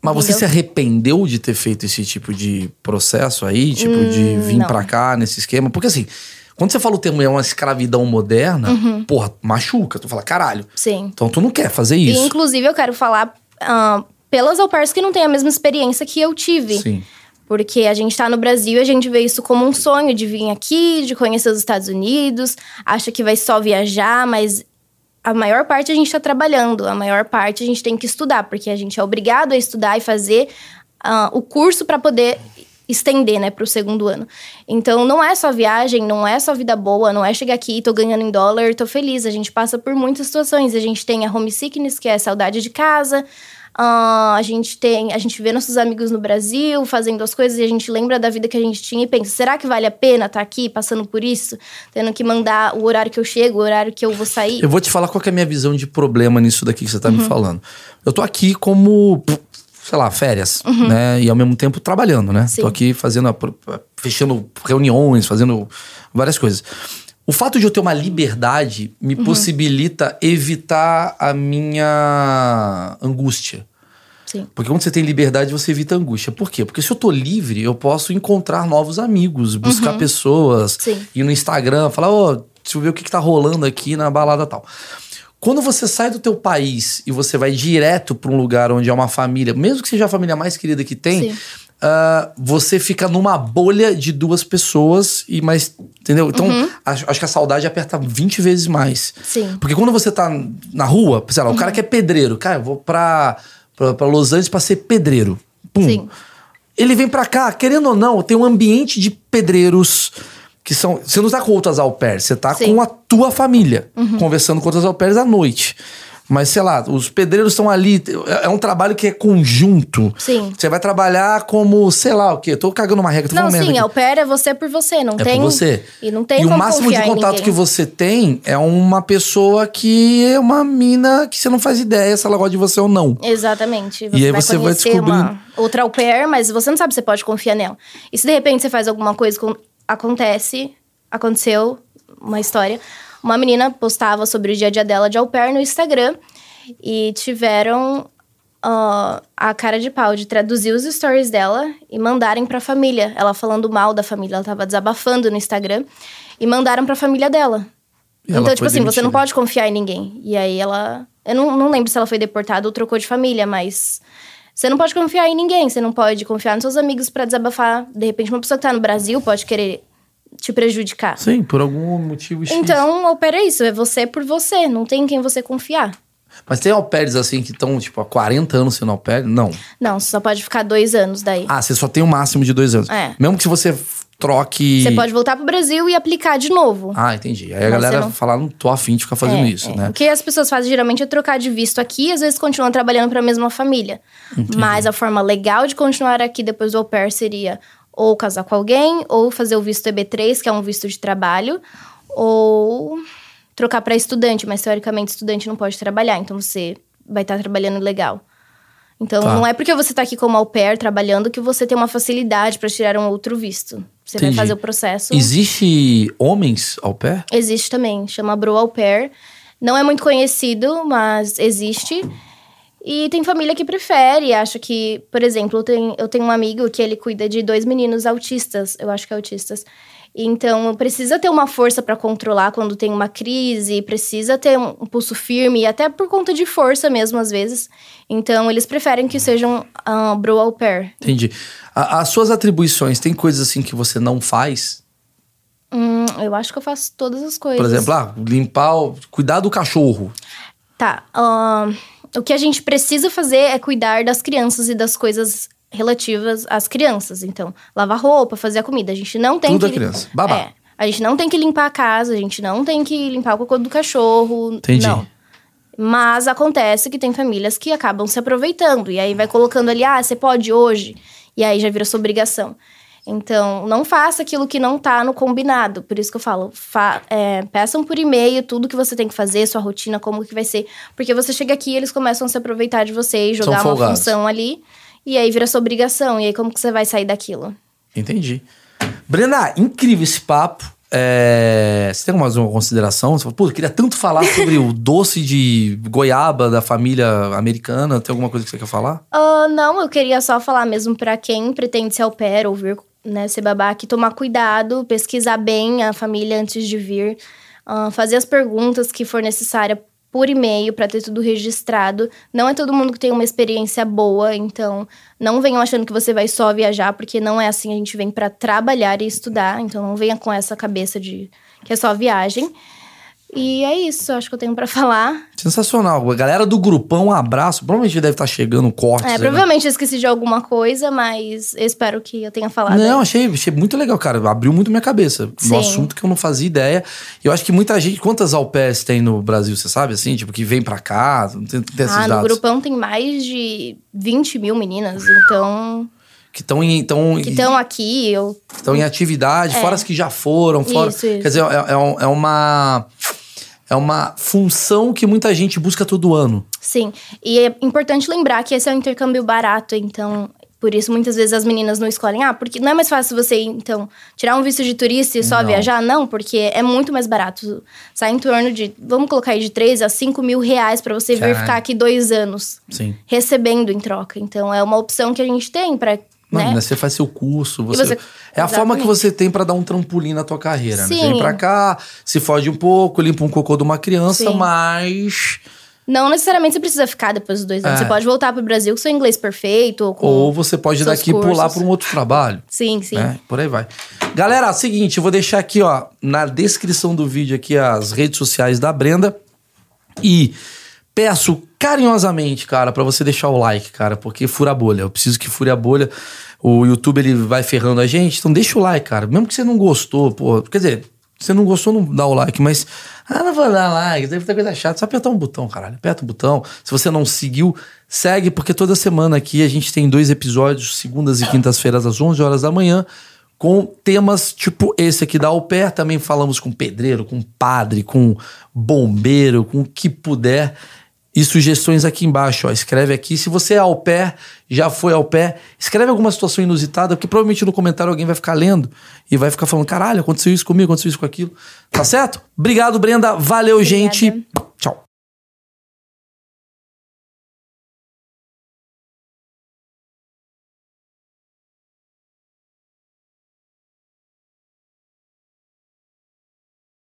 Mas você entendeu? se arrependeu de ter feito esse tipo de processo aí? Tipo, de vir Hum, não. pra cá nesse esquema? Porque assim, quando você fala o termo é uma escravidão moderna, porra, machuca. Tu fala, caralho. Sim. Então tu não quer fazer E, isso. inclusive, eu quero falar ah, pelas au pairs que não têm a mesma experiência que eu tive. Sim. Porque a gente tá no Brasil e a gente vê isso como um sonho de vir aqui, de conhecer os Estados Unidos, acha que vai só viajar, mas a maior parte a gente tá trabalhando, a maior parte a gente tem que estudar, porque a gente é obrigado a estudar e fazer ah, o curso para poder estender, né, pro segundo ano. Então, não é só viagem, não é só vida boa, não é chegar aqui, tô ganhando em dólar, tô feliz. A gente passa por muitas situações. A gente tem a homesickness, que é a saudade de casa. Ah, a gente tem, a gente vê nossos amigos no Brasil fazendo as coisas e a gente lembra da vida que a gente tinha e pensa: será que vale a pena estar aqui passando por isso? Tendo que mandar o horário que eu chego, o horário que eu vou sair? Eu vou te falar qual é a minha visão de problema nisso daqui que você tá Uhum. me falando. Eu tô aqui como, sei lá, férias, né? E ao mesmo tempo trabalhando, né? Uhum. Sim. Tô aqui fazendo, a fechando reuniões, fazendo várias coisas. O fato de eu ter uma liberdade me Uhum. possibilita evitar a minha angústia. Sim. Porque quando você tem liberdade, você evita angústia. Por quê? Porque se eu tô livre, eu posso encontrar novos amigos, buscar pessoas, Sim. ir no Instagram, falar, ô, deixa eu ver o que, que tá rolando aqui na balada tal. Quando você sai do teu país e você vai direto para um lugar onde é uma família, mesmo que seja a família mais querida que tem, Sim. Ah, você fica numa bolha de duas pessoas e mais. Entendeu? Então, acho, acho que a saudade aperta 20 vezes mais. Sim. Porque quando você tá na rua, sei lá, o cara que é pedreiro, cara, eu vou pra, pra, pra Los Angeles pra ser pedreiro. Pum. Sim. Ele vem pra cá, querendo ou não, tem um ambiente de pedreiros que são. Você não tá com outras au pairs, você tá Sim. Uhum. com a tua família, conversando com outras au pairs à noite. Mas, sei lá, os pedreiros estão ali. É é um trabalho que é conjunto. Sim. Você vai trabalhar como, sei lá o quê. Tô cagando uma regra, tô Não, sim, aqui. au pair é você por você, não É tem. por você. E não tem E o máximo de contato que você tem é uma pessoa que é uma mina que você não faz ideia se ela gosta de você ou não. Exatamente. E aí você vai descobrindo- uma outra au pair, mas você não sabe se você pode confiar nela. E se de repente você faz alguma coisa, acontece, aconteceu uma história, uma menina postava sobre o dia a dia dela de au pair no Instagram e tiveram ah, a cara de pau de traduzir os stories dela e mandarem pra família. Ela falando mal da família, ela tava desabafando no Instagram e mandaram pra família dela. E então, tipo assim, você não demitida. pode confiar em ninguém. E aí ela. Eu não, não lembro se ela foi deportada ou trocou de família, mas. Você não pode confiar em ninguém. Você não pode confiar nos seus amigos pra desabafar. De repente, uma pessoa que tá no Brasil pode querer te prejudicar. Sim, por algum motivo X. Então, opera isso. É você por você. Não tem em quem você confiar. Mas tem au pairs assim que estão, tipo, há 40 anos sendo au pair? Não. Não, você só pode ficar dois anos daí. Ah, você só tem o máximo de dois anos. É. Mesmo que você troque. Você pode voltar pro Brasil e aplicar de novo. Ah, entendi. Aí a Mas galera não- fala, não tô afim de ficar fazendo É, isso, é. né? O que as pessoas fazem geralmente é trocar de visto aqui e às vezes continuam trabalhando para a mesma família. Mas a forma legal de continuar aqui depois do au pair seria ou casar com alguém, ou fazer o visto EB3, que é um visto de trabalho, ou trocar para estudante, mas teoricamente estudante não pode trabalhar, então você vai estar trabalhando legal. Então Tá. não é porque você está aqui como au pair trabalhando que você tem uma facilidade para tirar um outro visto. Você Entendi. vai fazer o processo. Existe homens au pair? Existe também, chama Bro Au Pair. Não é muito conhecido, mas existe. E tem família que prefere, acha que, por exemplo, eu tenho, eu tenho um amigo que ele cuida de dois meninos autistas, eu acho que é autistas. Então, precisa ter uma força para controlar quando tem uma crise, precisa ter um, um pulso firme, até por conta de força mesmo, às vezes. Então, eles preferem que sejam ah, bro au pair. Entendi. A- as suas atribuições, tem coisas assim que você não faz? Hum, eu acho que eu faço todas as coisas. Por exemplo, ah, limpar, cuidar do cachorro. Tá. ahn, o que a gente precisa fazer é cuidar das crianças e das coisas relativas às crianças. Então, lavar roupa, fazer a comida. A gente não tem Tudo que. da criança. Babá. É. A gente não tem que limpar a casa, a gente não tem que limpar o cocô do cachorro. Entendi. Não. Mas acontece que tem famílias que acabam se aproveitando. E aí vai colocando ali, ah, você pode hoje. E aí já vira sua obrigação. Então, não faça aquilo que não tá no combinado. Por isso que eu falo, fa é, peçam por e-mail tudo que você tem que fazer, sua rotina, como que vai ser. Porque você chega aqui eles começam a se aproveitar de você e jogar uma função ali. E aí vira sua obrigação. E aí como que você vai sair daquilo? Entendi. Brena, incrível esse papo. É... Você tem mais uma consideração? Você fala, Pô, eu queria tanto falar <laughs> sobre o doce de goiaba da família americana. Tem alguma coisa que você quer falar? Uh, não, eu queria só falar mesmo para quem pretende ser au pair ou vir né, ser babaca, tomar cuidado, pesquisar bem a família antes de vir, uh, fazer as perguntas que for necessária por e-mail para ter tudo registrado. Não é todo mundo que tem uma experiência boa, então não venham achando que você vai só viajar, porque não é assim, a gente vem para trabalhar e estudar, então não venha com essa cabeça de que é só viagem. E é isso, acho que eu tenho para <laughs> falar. Sensacional. Galera do grupão, um abraço. Provavelmente deve estar chegando cortes. É, aí, né? provavelmente eu esqueci de alguma coisa, mas espero que eu tenha falado. Não, aí. achei, achei muito legal, cara. Abriu muito minha cabeça. Sim. Um assunto que eu não fazia ideia. E eu acho que muita gente. Quantas pairs tem no Brasil, você sabe? Assim, tipo, que vem pra cá. Não tem, tem esses Ah, no dados. grupão tem mais de 20 mil meninas, então. Que estão em. Tão, Que estão aqui, eu. estão em atividade, fora as que já foram, fora. Isso, isso. Quer dizer, é, é é uma. É uma função que muita gente busca todo ano. Sim. E é importante lembrar que esse é um intercâmbio barato, então. Por isso, muitas vezes as meninas não escolhem. Ah, porque não é mais fácil você, então, tirar um visto de turista e só Não. viajar? Não, porque é muito mais barato. Sai em torno de, vamos colocar aí, de 3 a 5 mil reais pra você vir Caralho. ficar aqui dois anos, Sim. recebendo em troca. Então, é uma opção que a gente tem pra. Mano, né? né, você faz seu curso, você, você- é a forma que Exatamente. você tem pra dar um trampolim na tua carreira, né? Você Sim. vem pra cá, se fode um pouco, limpa um cocô de uma criança, Sim. mas Não necessariamente você precisa ficar depois dos dois anos. É. Você pode voltar pro Brasil com seu inglês perfeito. Ou, ou você pode daqui pular cursos. pra um outro trabalho. Sim, sim. né? Por aí vai. Galera, seguinte, eu vou deixar aqui, ó, na descrição do vídeo aqui as redes sociais da Brenda e peço carinhosamente, cara, pra você deixar o like, cara, porque fura a bolha. Eu preciso que fure a bolha. O YouTube ele vai ferrando a gente, então deixa o like, cara. Mesmo que você não gostou, pô, quer dizer, você não gostou, não dá o like, mas ah, não vou dar like, deve ter coisa chata, só apertar um botão, caralho. Aperta o botão. Se você não seguiu, segue, porque toda semana aqui a gente tem dois episódios, segundas e quintas-feiras às 11 horas da manhã, com temas tipo esse aqui da Au Pair. Também falamos com pedreiro, com padre, com bombeiro, com o que puder. E sugestões aqui embaixo, ó. Escreve aqui. Se você é au pair, já foi au pair, escreve alguma situação inusitada, porque provavelmente no comentário alguém vai ficar lendo e vai ficar falando: caralho, aconteceu isso comigo, aconteceu isso com aquilo. Tá certo? Obrigado, Brenda. Valeu, Obrigada. gente.